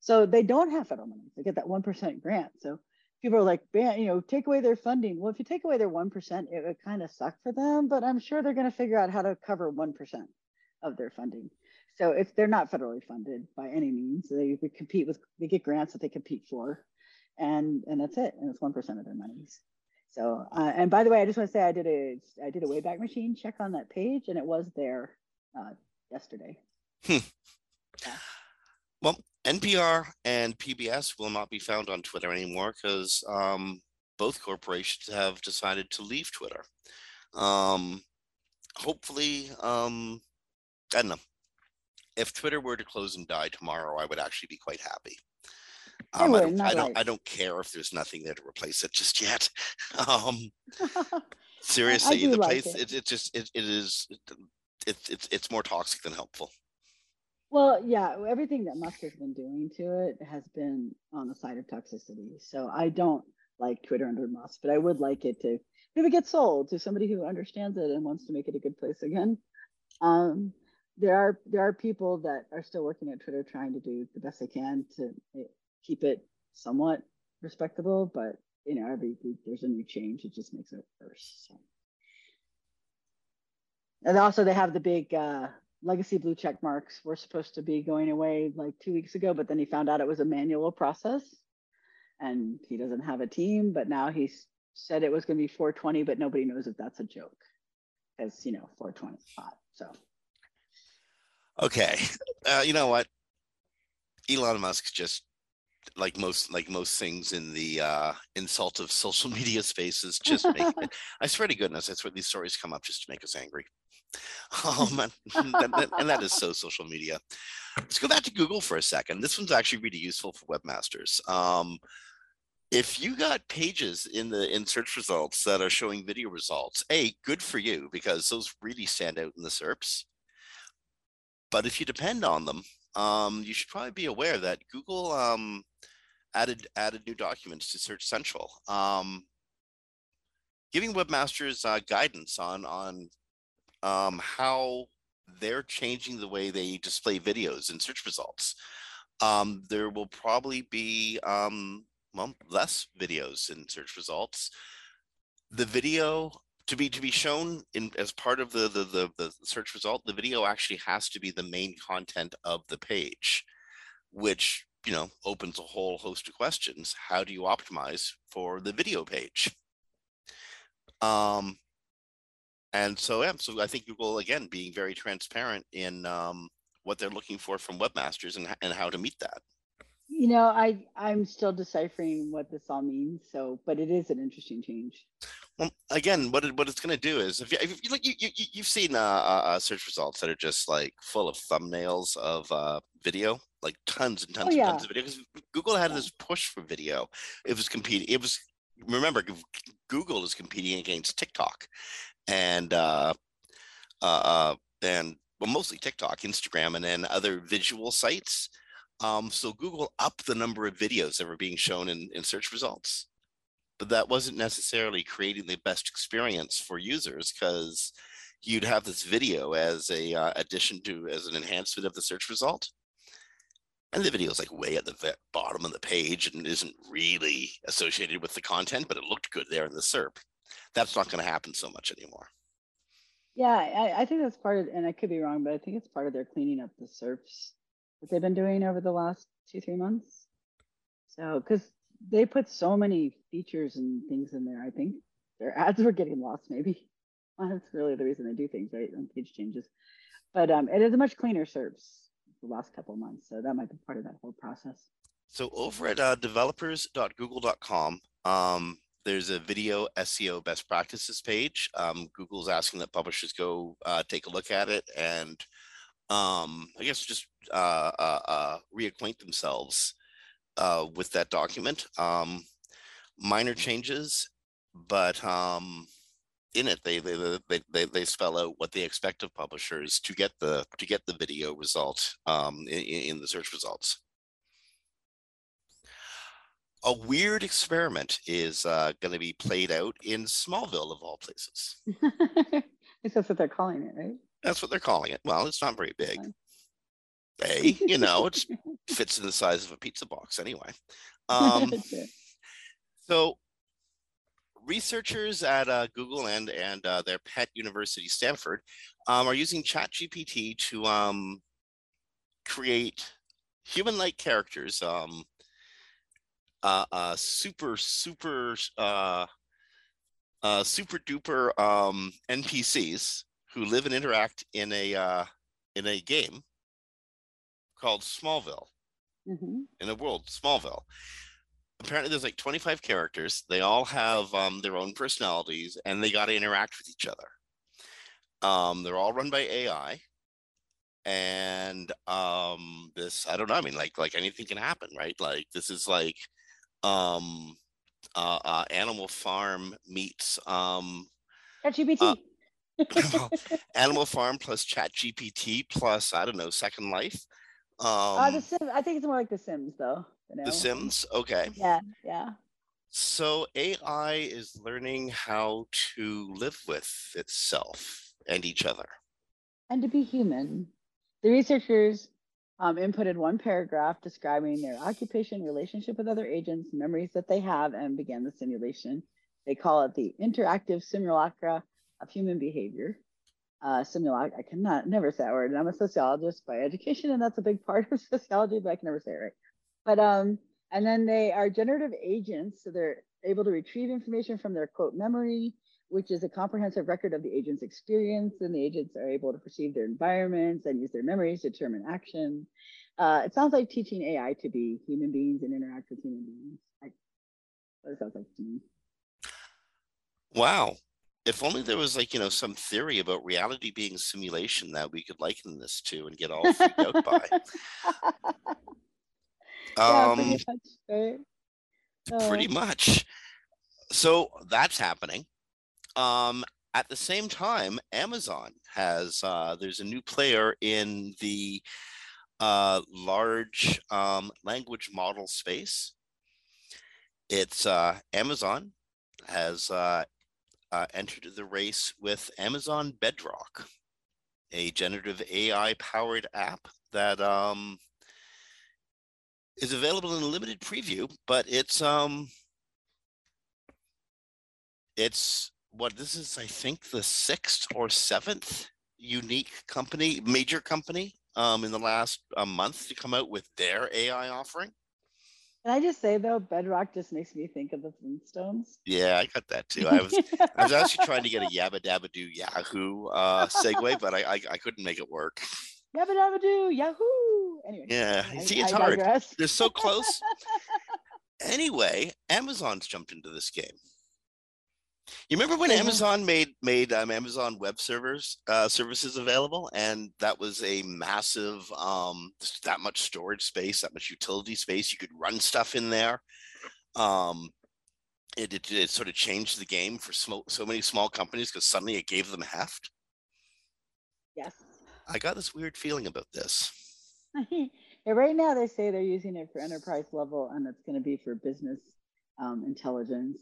so they don't have federal money they get that 1% grant so people are like, you know, take away their funding. Well, if you take away their 1%, it would kind of suck for them, but I'm sure they're going to figure out how to cover 1% of their funding. So if they're not federally funded by any means, they, compete with, they get grants that they compete for and, and that's it. And it's 1% of their monies. So, uh, and by the way, I just want to say I did a I did a Wayback Machine check on that page, and it was there uh, yesterday. Hmm. Yeah. Well, NPR and PBS will not be found on Twitter anymore because um, both corporations have decided to leave Twitter. Um, hopefully, um, I don't know. If Twitter were to close and die tomorrow, I would actually be quite happy. Um, I, don't, I don't, I don't care if there's nothing there to replace it just yet. Um, seriously, the place, it. it. It, just it, it is it, it's it's more toxic than helpful. Well, yeah, everything that Musk has been doing to it has been on the side of toxicity. So I don't like Twitter under Musk, but I would like it to maybe get sold to somebody who understands it and wants to make it a good place again. Um, there are there are people that are still working at Twitter trying to do the best they can to keep it somewhat respectable, but you know, every week there's a new change, it just makes it worse. So. And also they have the big uh, legacy blue check marks were supposed to be going away like two weeks ago, but then he found out it was a manual process and he doesn't have a team, but now he said it was going to be 420, but nobody knows if that's a joke because, you know, 420 hot. So. Okay. Uh, you know what? Elon Musk just like most like most things in the uh, insult of social media spaces just make it, i swear to goodness that's where these stories come up just to make us angry. Um, and, and, and, that is so social media. Let's go back to google for a second this one's actually really useful for webmasters um, if you got pages in the in search results that are showing video results a good for you because those really stand out in the serps. But if you depend on them um, you should probably be aware that Google um, added added new documents to Search Central, um, giving webmasters uh, guidance on on um, how they're changing the way they display videos in search results. Um, there will probably be um, well, less videos in search results. The video to be to be shown in as part of the, the the the search result, the video actually has to be the main content of the page, which you know opens a whole host of questions how do you optimize for the video page? Um and so yeah so i think google again being very transparent in um, what they're looking for from webmasters and, and how to meet that. You know i i'm still deciphering what this all means so but it is an interesting change. Well, again, what it, what it's going to do is if you, if you like you, you you've seen uh, uh, uh, search results that are just like full of thumbnails of uh, video, like tons and tons oh, yeah. and tons of video. Because Google had yeah. this push for video. It was competing. It was remember Google is competing against TikTok, and uh, uh, uh, and well, mostly TikTok, Instagram, and then other visual sites. Um, so Google upped the number of videos that were being shown in, in search results but that wasn't necessarily creating the best experience for users because you'd have this video as a uh, addition to as an enhancement of the search result and the video is like way at the bottom of the page and isn't really associated with the content but it looked good there in the serp that's not going to happen so much anymore yeah I, I, think that's part of and i could be wrong but i think it's part of their cleaning up the serps that they've been doing over the last two three months so because they put so many features and things in there. I think their ads were getting lost. Maybe that's really the reason they do things right on page changes. But um, it is a much cleaner SERPs the last couple months, so that might be part of that whole process. So over at uh, developers.google.com, um, there's a video SEO best practices page. Um, Google's asking that publishers go uh, take a look at it and um, I guess just uh, uh, uh reacquaint themselves uh, with that document. Um, minor changes, but um, in it they, they they, they they spell out what they expect of publishers to get the to get the video result um, in, in the search results. A weird experiment is uh, going to be played out in Smallville, of all places. That's what they're calling it, right? That's what they're calling it. Well, it's not very big. Hey, you know, it fits in the size of a pizza box anyway. Um, so researchers at uh, Google and and uh, their pet university, Stanford, um, are using ChatGPT to um, create human-like characters, um, uh, uh super super uh, uh, super duper um, NPCs who live and interact in a uh, in a game called Smallville. Mm-hmm. In a world, Smallville. Apparently, there's like 25 characters. They all have um, their own personalities, and they got to interact with each other. Um, they're all run by AI, and um, this I don't know. I mean, like like anything can happen, right? Like this is like um, uh, uh, Animal Farm meets um, ChatGPT. Uh, Animal Farm plus Chat GPT plus I don't know Second Life. Um, uh, the Sims. I think it's more like The Sims, though. The Sims. Okay. Yeah. Yeah. So AI is learning how to live with itself and each other, and to be human. The researchers um, inputted one paragraph describing their occupation, relationship with other agents, memories that they have, and began the simulation. They call it the interactive simulacra of human behavior. Uh, simulacra, I cannot never say that word. And I'm a sociologist by education, and that's a big part of sociology, but I can never say it right. But um, and then they are generative agents, so they're able to retrieve information from their quote memory, which is a comprehensive record of the agent's experience, and the agents are able to perceive their environments and use their memories to determine action. Uh, it sounds like teaching AI to be human beings and interact with human beings. I, sounds like to me. Wow. If only there was like, you know, some theory about reality being simulation that we could liken this to and get all freaked out by. yeah, um, pretty much, right? uh, pretty much. So that's happening. Um, at the same time, Amazon has uh, there's a new player in the uh, large um, language model space. It's uh, Amazon has uh, entered the race with Amazon Bedrock, a generative AI powered app that um, is available in a limited preview, but it's um, it's what this is, I think, the sixth or seventh unique company, major company, um, in the last uh, month to come out with their AI offering. Can I just say though, Bedrock just makes me think of the Flintstones. Yeah, I got that too. I was I was actually trying to get a Yabba Dabba Doo Yahoo uh, segue, but I, I, I couldn't make it work. Yabba Dabba Doo Yahoo. Anyway, yeah, I, see, it's I hard. Digress. They're so close. anyway, Amazon's jumped into this game. You remember when Amazon made made um, Amazon Web Servers uh, services available, and that was a massive um, that much storage space, that much utility space. You could run stuff in there. Um, it, it, it sort of changed the game for so, so many small companies because suddenly it gave them heft. Yes. I got this weird feeling about this. right now they say they're using it for enterprise level, and it's going to be for business um, intelligence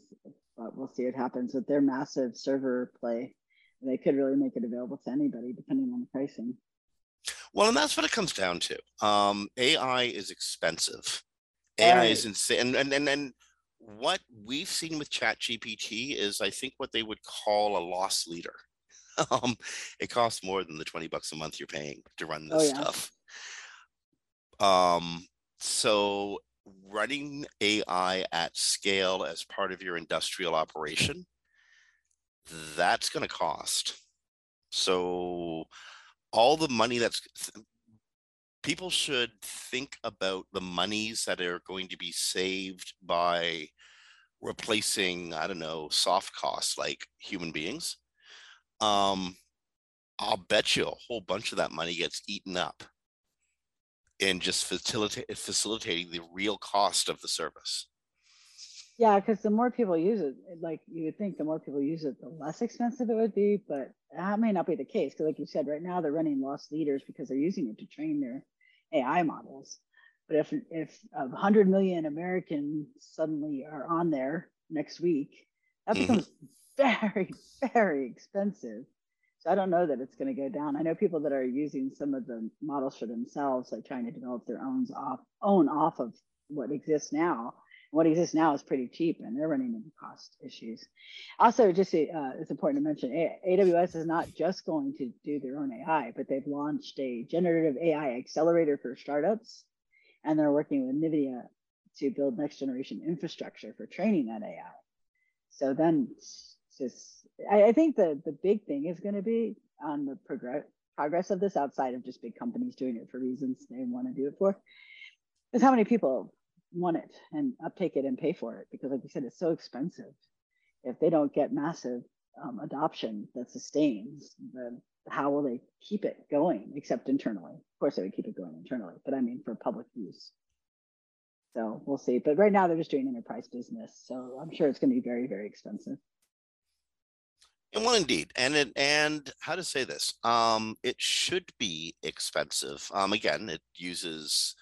but we'll see what happens with their massive server play. They could really make it available to anybody depending on the pricing. Well, and that's what it comes down to. Um, AI is expensive. AI right. is insane. And, and, and, and what we've seen with Chat GPT is, I think, what they would call a loss leader. um, it costs more than the 20 bucks a month you're paying to run this oh, yeah. stuff. Um, so running AI at scale as part of your industrial operation, that's going to cost. So, all the money that's people should think about the monies that are going to be saved by replacing, I don't know, soft costs like human beings. Um, I'll bet you a whole bunch of that money gets eaten up in just facilitate, facilitating the real cost of the service. Yeah, because the more people use it, like you would think the more people use it, the less expensive it would be. But that may not be the case. Because, like you said, right now they're running loss leaders because they're using it to train their AI models. But if if a hundred million Americans suddenly are on there next week, that mm-hmm. becomes mm-hmm. very, very expensive. So I don't know that it's going to go down. I know people that are using some of the models for themselves, like trying to develop their own off own off of what exists now. What exists now is pretty cheap, and they're running into cost issues. Also, just uh, it's important to mention, AWS is not just going to do their own AI, but they've launched a generative AI accelerator for startups, and they're working with NVIDIA to build next generation infrastructure for training that AI. So then just I, I think the the big thing is going to be on the progress progress of this outside of just big companies doing it for reasons they want to do it for is how many people want it and uptake it and pay for it. Because like you said it's so expensive. If they don't get massive um, adoption that sustains then how will they keep it going except internally? Of course they would keep it going internally but i mean for public use. So we'll see. But right now they're just doing enterprise business. So i'm sure it's going to be very very expensive well, indeed, and it and how to say this? Um, it should be expensive. Um, again, it uses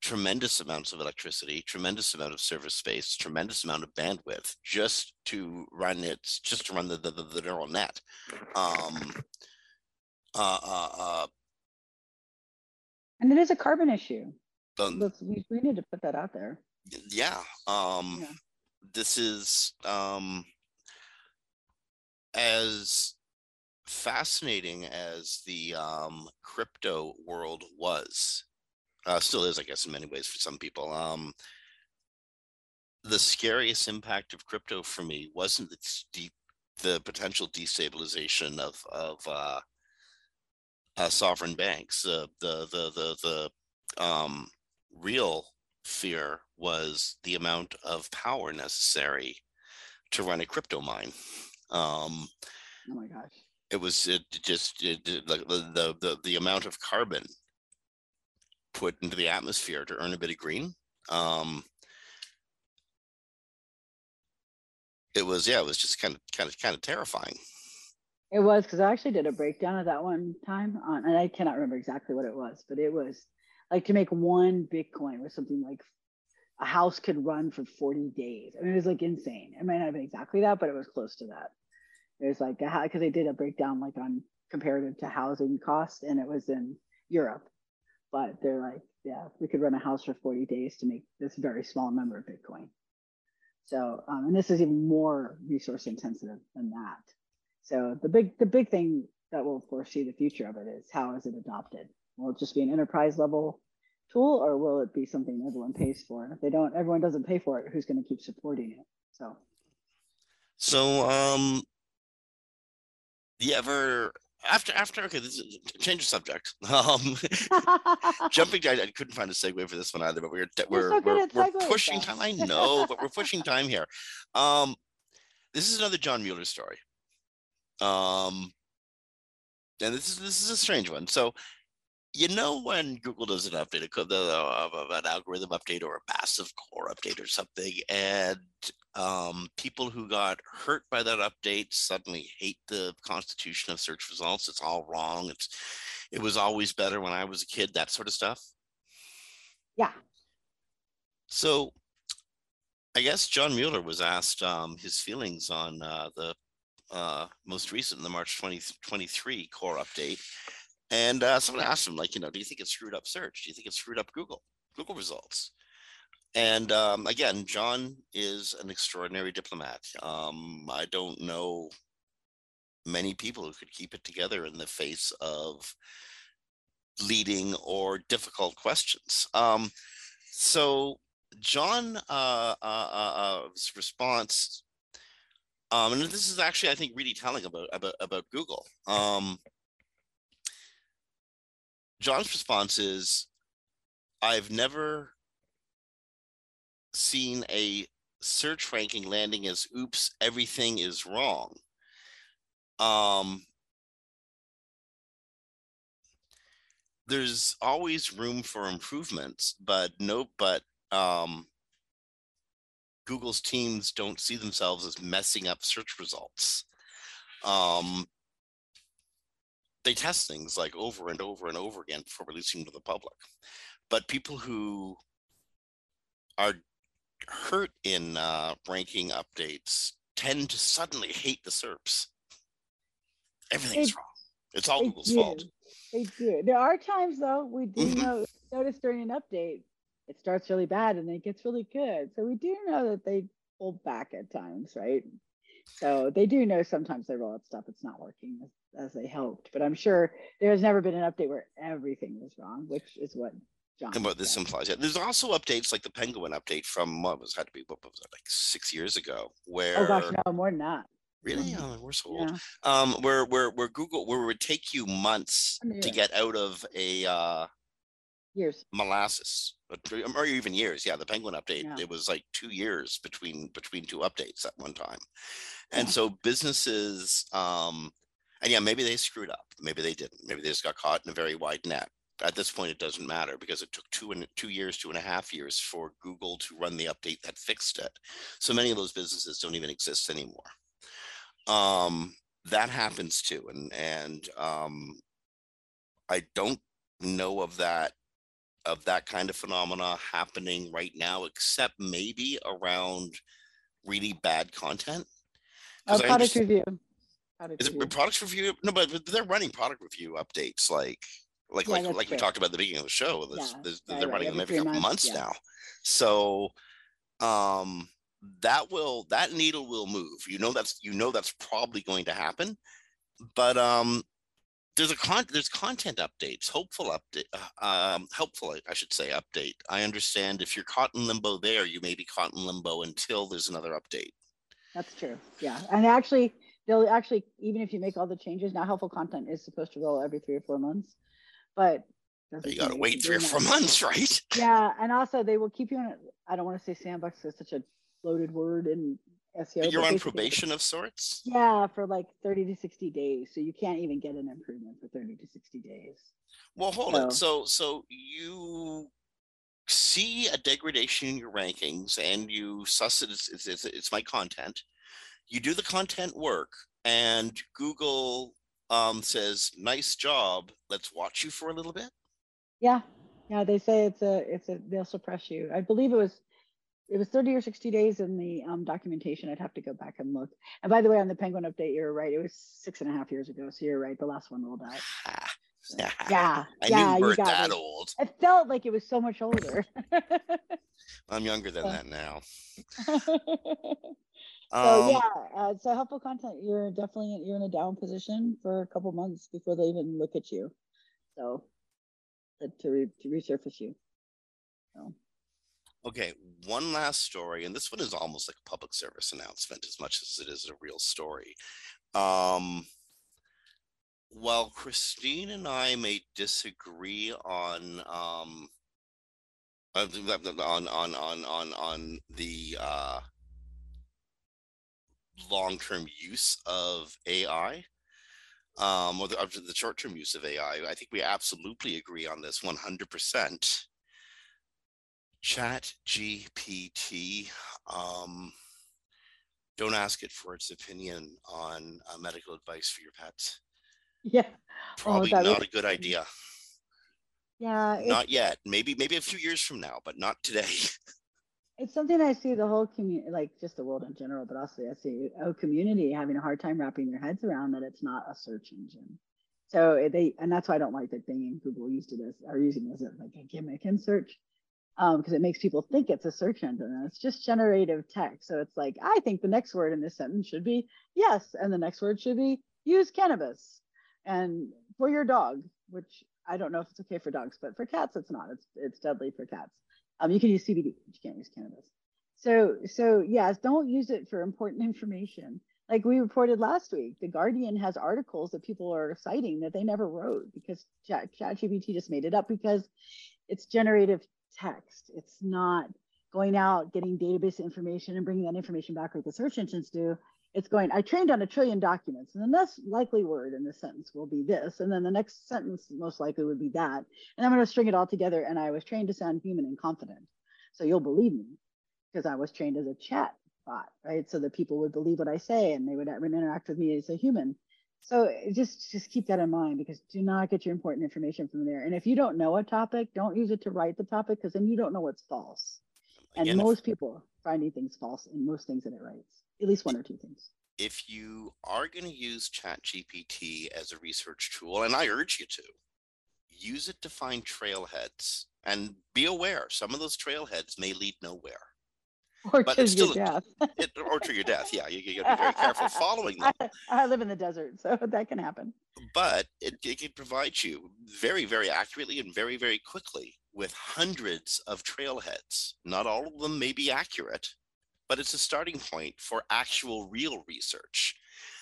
tremendous amounts of electricity, tremendous amount of service space, tremendous amount of bandwidth just to run it, just to run the the, the neural net. Um, uh, uh, uh, and it is a carbon issue. The, we, we need to put that out there. Yeah. Um, yeah. This is um, as fascinating as the um, crypto world was, uh, still is, I guess, in many ways for some people. Um, the scariest impact of crypto for me wasn't the the potential destabilization of of uh, uh, sovereign banks. Uh, the the the the um, real fear was the amount of power necessary to run a crypto mine. Um, oh my gosh! It was it just it, the, the the the amount of carbon put into the atmosphere to earn a bit of green. Um, it was yeah, it was just kind of kind of kind of terrifying. It was because I actually did a breakdown of that one time on, and I cannot remember exactly what it was, but it was like to make one Bitcoin was something like a house could run for 40 days. I mean, it was like insane. It might not have been exactly that, but it was close to that. It was like, because they did a breakdown like on comparative to housing cost, and it was in Europe. But they're like, yeah, we could run a house for 40 days to make this very small number of Bitcoin. So, um, and this is even more resource intensive than that. So the big, the big thing that will foresee the future of it is how is it adopted? Will it just be an enterprise level tool or will it be something everyone pays for? And if they don't, everyone doesn't pay for it, who's going to keep supporting it? So, so, um, you ever after after okay this is change of subject. Um jumping I, I, couldn't find a segue for this one either but we're we're, so we're, we're pushing time. I know but we're pushing time here. Um this is another john mueller story. Um and this is this is a strange one. So you know when Google does an update, an algorithm update or a massive core update or something, and um, people who got hurt by that update suddenly hate the constitution of search results. It's all wrong. It's it was always better when I was a kid. That sort of stuff. Yeah. So, I guess John Mueller was asked um, his feelings on uh, the uh, most recent, the March 2023 core update and uh, someone asked him, like, you know, do you think it screwed up search? Do you think it screwed up Google, Google results? And um, again, John is an extraordinary diplomat. Um, I don't know many people who could keep it together in the face of leading or difficult questions. Um, so John's uh, uh, uh, uh response, um, and this is actually, I think, really telling about about, about Google. John's response is I've never seen a search ranking landing as oops, everything is wrong. Um, there's always room for improvements, but no, but um, Google's teams don't see themselves as messing up search results. Um, they test things like over and over and over again before releasing to the public. But people who are hurt in uh, ranking updates tend to suddenly hate the SERPs. Everything's wrong. It's all Google's do. fault. They do. There are times though we do mm-hmm. know, notice during an update it starts really bad and then it gets really good. So we do know that they pull back at times, right? So they do know sometimes they roll out stuff it's not working as, they hoped. But I'm sure there has never been an update where everything was wrong, which is what John. What this implies. Yeah. There's also updates like the Penguin update from what was had to be what was it, like six years ago, where oh gosh, no, more than that. Really? Mm-hmm. Oh, we're so old. Yeah. Um, where where where Google where it would take you months to get out of a uh, years molasses, or even years. Yeah, the Penguin update. Yeah. It was like two years between between two updates at one time, and yeah. so businesses. Um, and yeah, maybe they screwed up. Maybe they didn't. Maybe they just got caught in a very wide net. At this point it doesn't matter because it took two and two years two and a half years for google to run the update that fixed it. So many of those businesses don't even exist anymore. Um, that happens too. And and um, i don't know of that of that kind of phenomena happening right now except maybe around really bad content. Oh, product review product is it products review no but they're running product review updates like like yeah, like like true. we talked about at the beginning of the show. There's, yeah, there's, they're right, running them every couple months, months yeah. now. So um that will that needle will move. You know that's you know that's probably going to happen. But um there's a con there's content updates, hopeful update, uh, um, helpful I should say update. I understand if you're caught in limbo there, you may be caught in limbo until there's another update. That's true. Yeah, and actually, they'll actually even if you make all the changes now, helpful content is supposed to roll every three or four months but you got to wait three or four months, right? Yeah, and also they will keep you in. I don't want to say sandbox is such a loaded word in SEO. You're on probation of sorts. Yeah, for like 30 to 60 days, so you can't even get an improvement for 30 to 60 days. Well, hold so, it. So, so you see a degradation in your rankings, and you suss it. It's, it's, it's my content. You do the content work, and Google um, says, "Nice job. Let's watch you for a little bit." Yeah, yeah. They say it's a, it's a. They'll suppress you. I believe it was, it was 30 or 60 days in the um, documentation. I'd have to go back and look. And by the way, on the Penguin update, you're right. It was six and a half years ago. So you're right. The last one rolled out. yeah, yeah. I yeah, knew you got that old. It felt like it was so much older. I'm younger than that now. So um, yeah, uh, so helpful content. You're definitely you're in a down position for a couple months before they even look at you. So to re, to resurface you. So. Okay, one last story, and this one is almost like a public service announcement as much as it is a real story. Um, while Kristine and I may disagree on um, on on on on on the uh, long-term use of AI, um, or the, the short-term use of AI. I think we absolutely agree on this 100%. Chat GPT, um, don't ask it for its opinion on uh, medical advice for your pets. Yeah. Probably oh, not a good idea. Yeah. Not yet. Maybe maybe a few years from now, but not today. it's something I see the whole community, like just the world in general, but also I see a community having a hard time wrapping their heads around that it's not a search engine. So they, and that's why I don't like that Bing and Google used to this are using it as like a gimmick in search, because um, it makes people think it's a search engine and it's just generative text. So it's like, I think the next word in this sentence should be yes, and the next word should be use cannabis, and for your dog, which I don't know if it's okay for dogs, but for cats it's not. It's it's deadly for cats. Um, you can use CBD, but you can't use cannabis. So, so yes, don't use it for important information. Like we reported last week, the Guardian has articles that people are citing that they never wrote because Chat, ChatGPT just made it up because it's generative text. It's not going out getting database information and bringing that information back like the search engines do it's going, I trained on a trillion documents, and the next likely word in this sentence will be this, and then the next sentence most likely would be that. And I'm going to string it all together. And I was trained to sound human and confident. So you'll believe me because I was trained as a chat bot, right? So that people would believe what I say and they would interact with me as a human. So just just keep that in mind because do not get your important information from there. And if you don't know a topic, don't use it to write the topic because then you don't know what's false. And most people finding things false in most things that it writes at least one or two things. If you are going to use ChatGPT as a research tool, and I urge you to, use it to find trailheads and be aware some of those trailheads may lead nowhere. Or but to your death. it, or to your death. Yeah, you, you got to be very careful following them. I, I, live in the desert, so that can happen. But it, it can provide you very, very accurately and very, very quickly with hundreds of trailheads. Not all of them may be accurate, but it's a starting point for actual real research.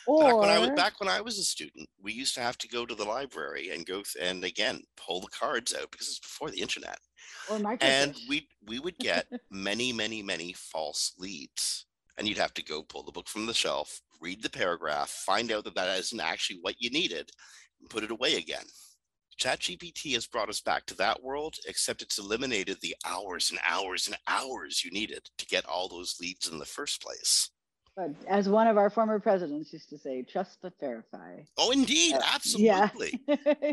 Or Back when I was back when I was a student, we used to have to go to the library and go th- and again pull the cards out because it's before the internet, or and we we would get many many many false leads, and you'd have to go pull the book from the shelf, read the paragraph, find out that that isn't actually what you needed, and put it away again. ChatGPT has brought us back to that world, except it's eliminated the hours and hours and hours you needed to get all those leads in the first place. But as one of our former presidents used to say, trust but verify. Oh, indeed, Uh, absolutely. Yeah.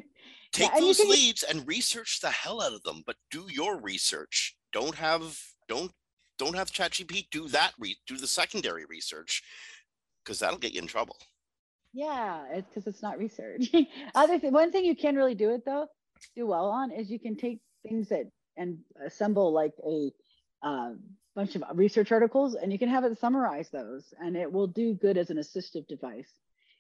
take and you those can- leads and research the hell out of them but do your research don't have don't don't have ChatGPT do that re- do the secondary research because that'll get you in trouble Yeah, it's because it's not research. Other thing, one thing you can really do it though, do well on is you can take things that and assemble like a uh, bunch of research articles, and you can have it summarize those, and it will do good as an assistive device.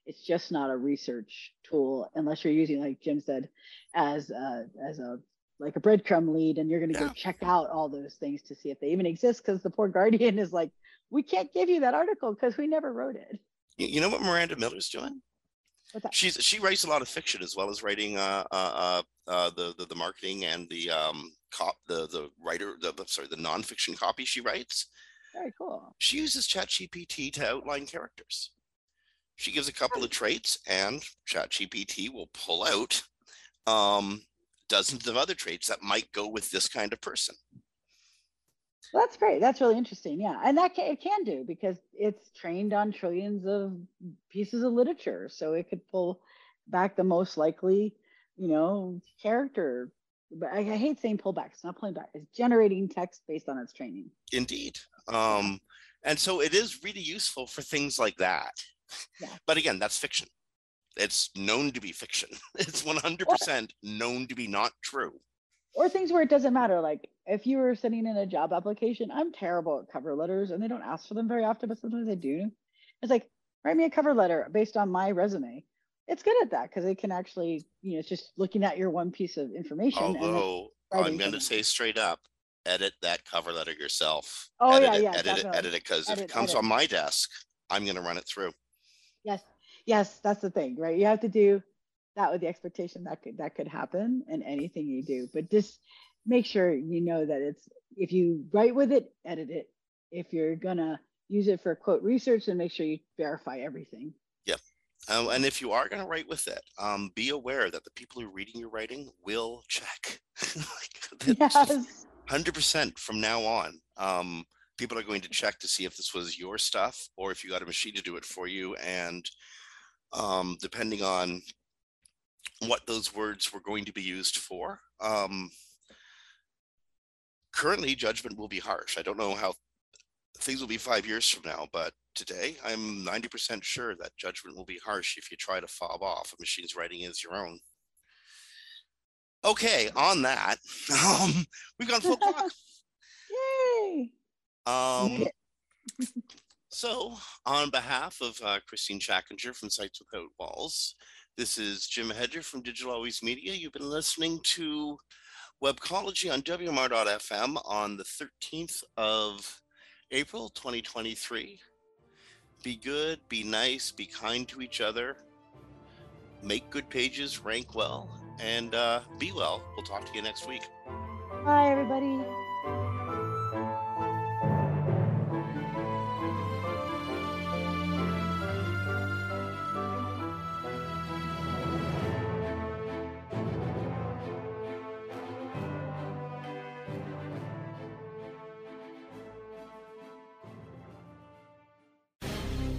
It's just not a research tool unless you're using, like Jim said, as a, as a like a breadcrumb lead, and you're going to Yeah. go check out all those things to see if they even exist. Because the poor Guardian is like, we can't give you that article because we never wrote it. You, know what miranda miller's doing she's she writes a lot of fiction as well as writing uh uh, uh, uh the, the the marketing and the um cop the the writer the the- sorry the nonfiction copy she writes Very cool. she uses ChatGPT to outline characters. She gives a couple of traits, and ChatGPT will pull out um, dozens of other traits that might go with this kind of person. Well, that's great. That's really interesting. Yeah, and that can, it can do because it's trained on trillions of pieces of literature, so it could pull back the most likely, you know, character. But I, I hate saying pull back. It's not pulling back. It's generating text based on its training. Indeed. Um, and so it is really useful for things like that. Yeah. But again, that's fiction. It's known to be fiction. It's 100% known to be not true. Or things where it doesn't matter. Like if you were sending in a job application, I'm terrible at cover letters, and they don't ask for them very often, but sometimes they do. It's like write me a cover letter based on my resume. It's good at that because it can actually, you know, it's just looking at your one piece of information. Although I'm going to say straight up, edit that cover letter yourself. Oh, edit yeah, it, yeah, edit it, edit it, because if it comes edit. on my desk, I'm going to run it through. Yes, yes, that's the thing, right? You have to do that with the expectation that could that could happen in anything you do. But just make sure you know that it's if you write with it, edit it. If you're gonna use it for quote research, then make sure you verify everything. Um, and if you are going to write with it, um, be aware that the people who are reading your writing will check. like, Yes. 100% from now on. Um, people are going to check to see if this was your stuff or if you got a machine to do it for you. And um, depending on what those words were going to be used for, um, currently judgment will be harsh. I don't know how things will be five years from now, but today I'm 90% sure that judgment will be harsh if you try to fob off a machine's writing as your own. Okay, on that, um, we've gone full clock. Yay! Um, so, on behalf of uh, Kristine Schachinger from Sites Without Walls, this is Jim Hedger from Digital Always Media. You've been listening to Webcology on WMR.FM on the 13th of April 2023. Be good, be nice, be kind to each other, make good pages, rank well, and uh, be well. We'll talk to you next week. Bye, everybody.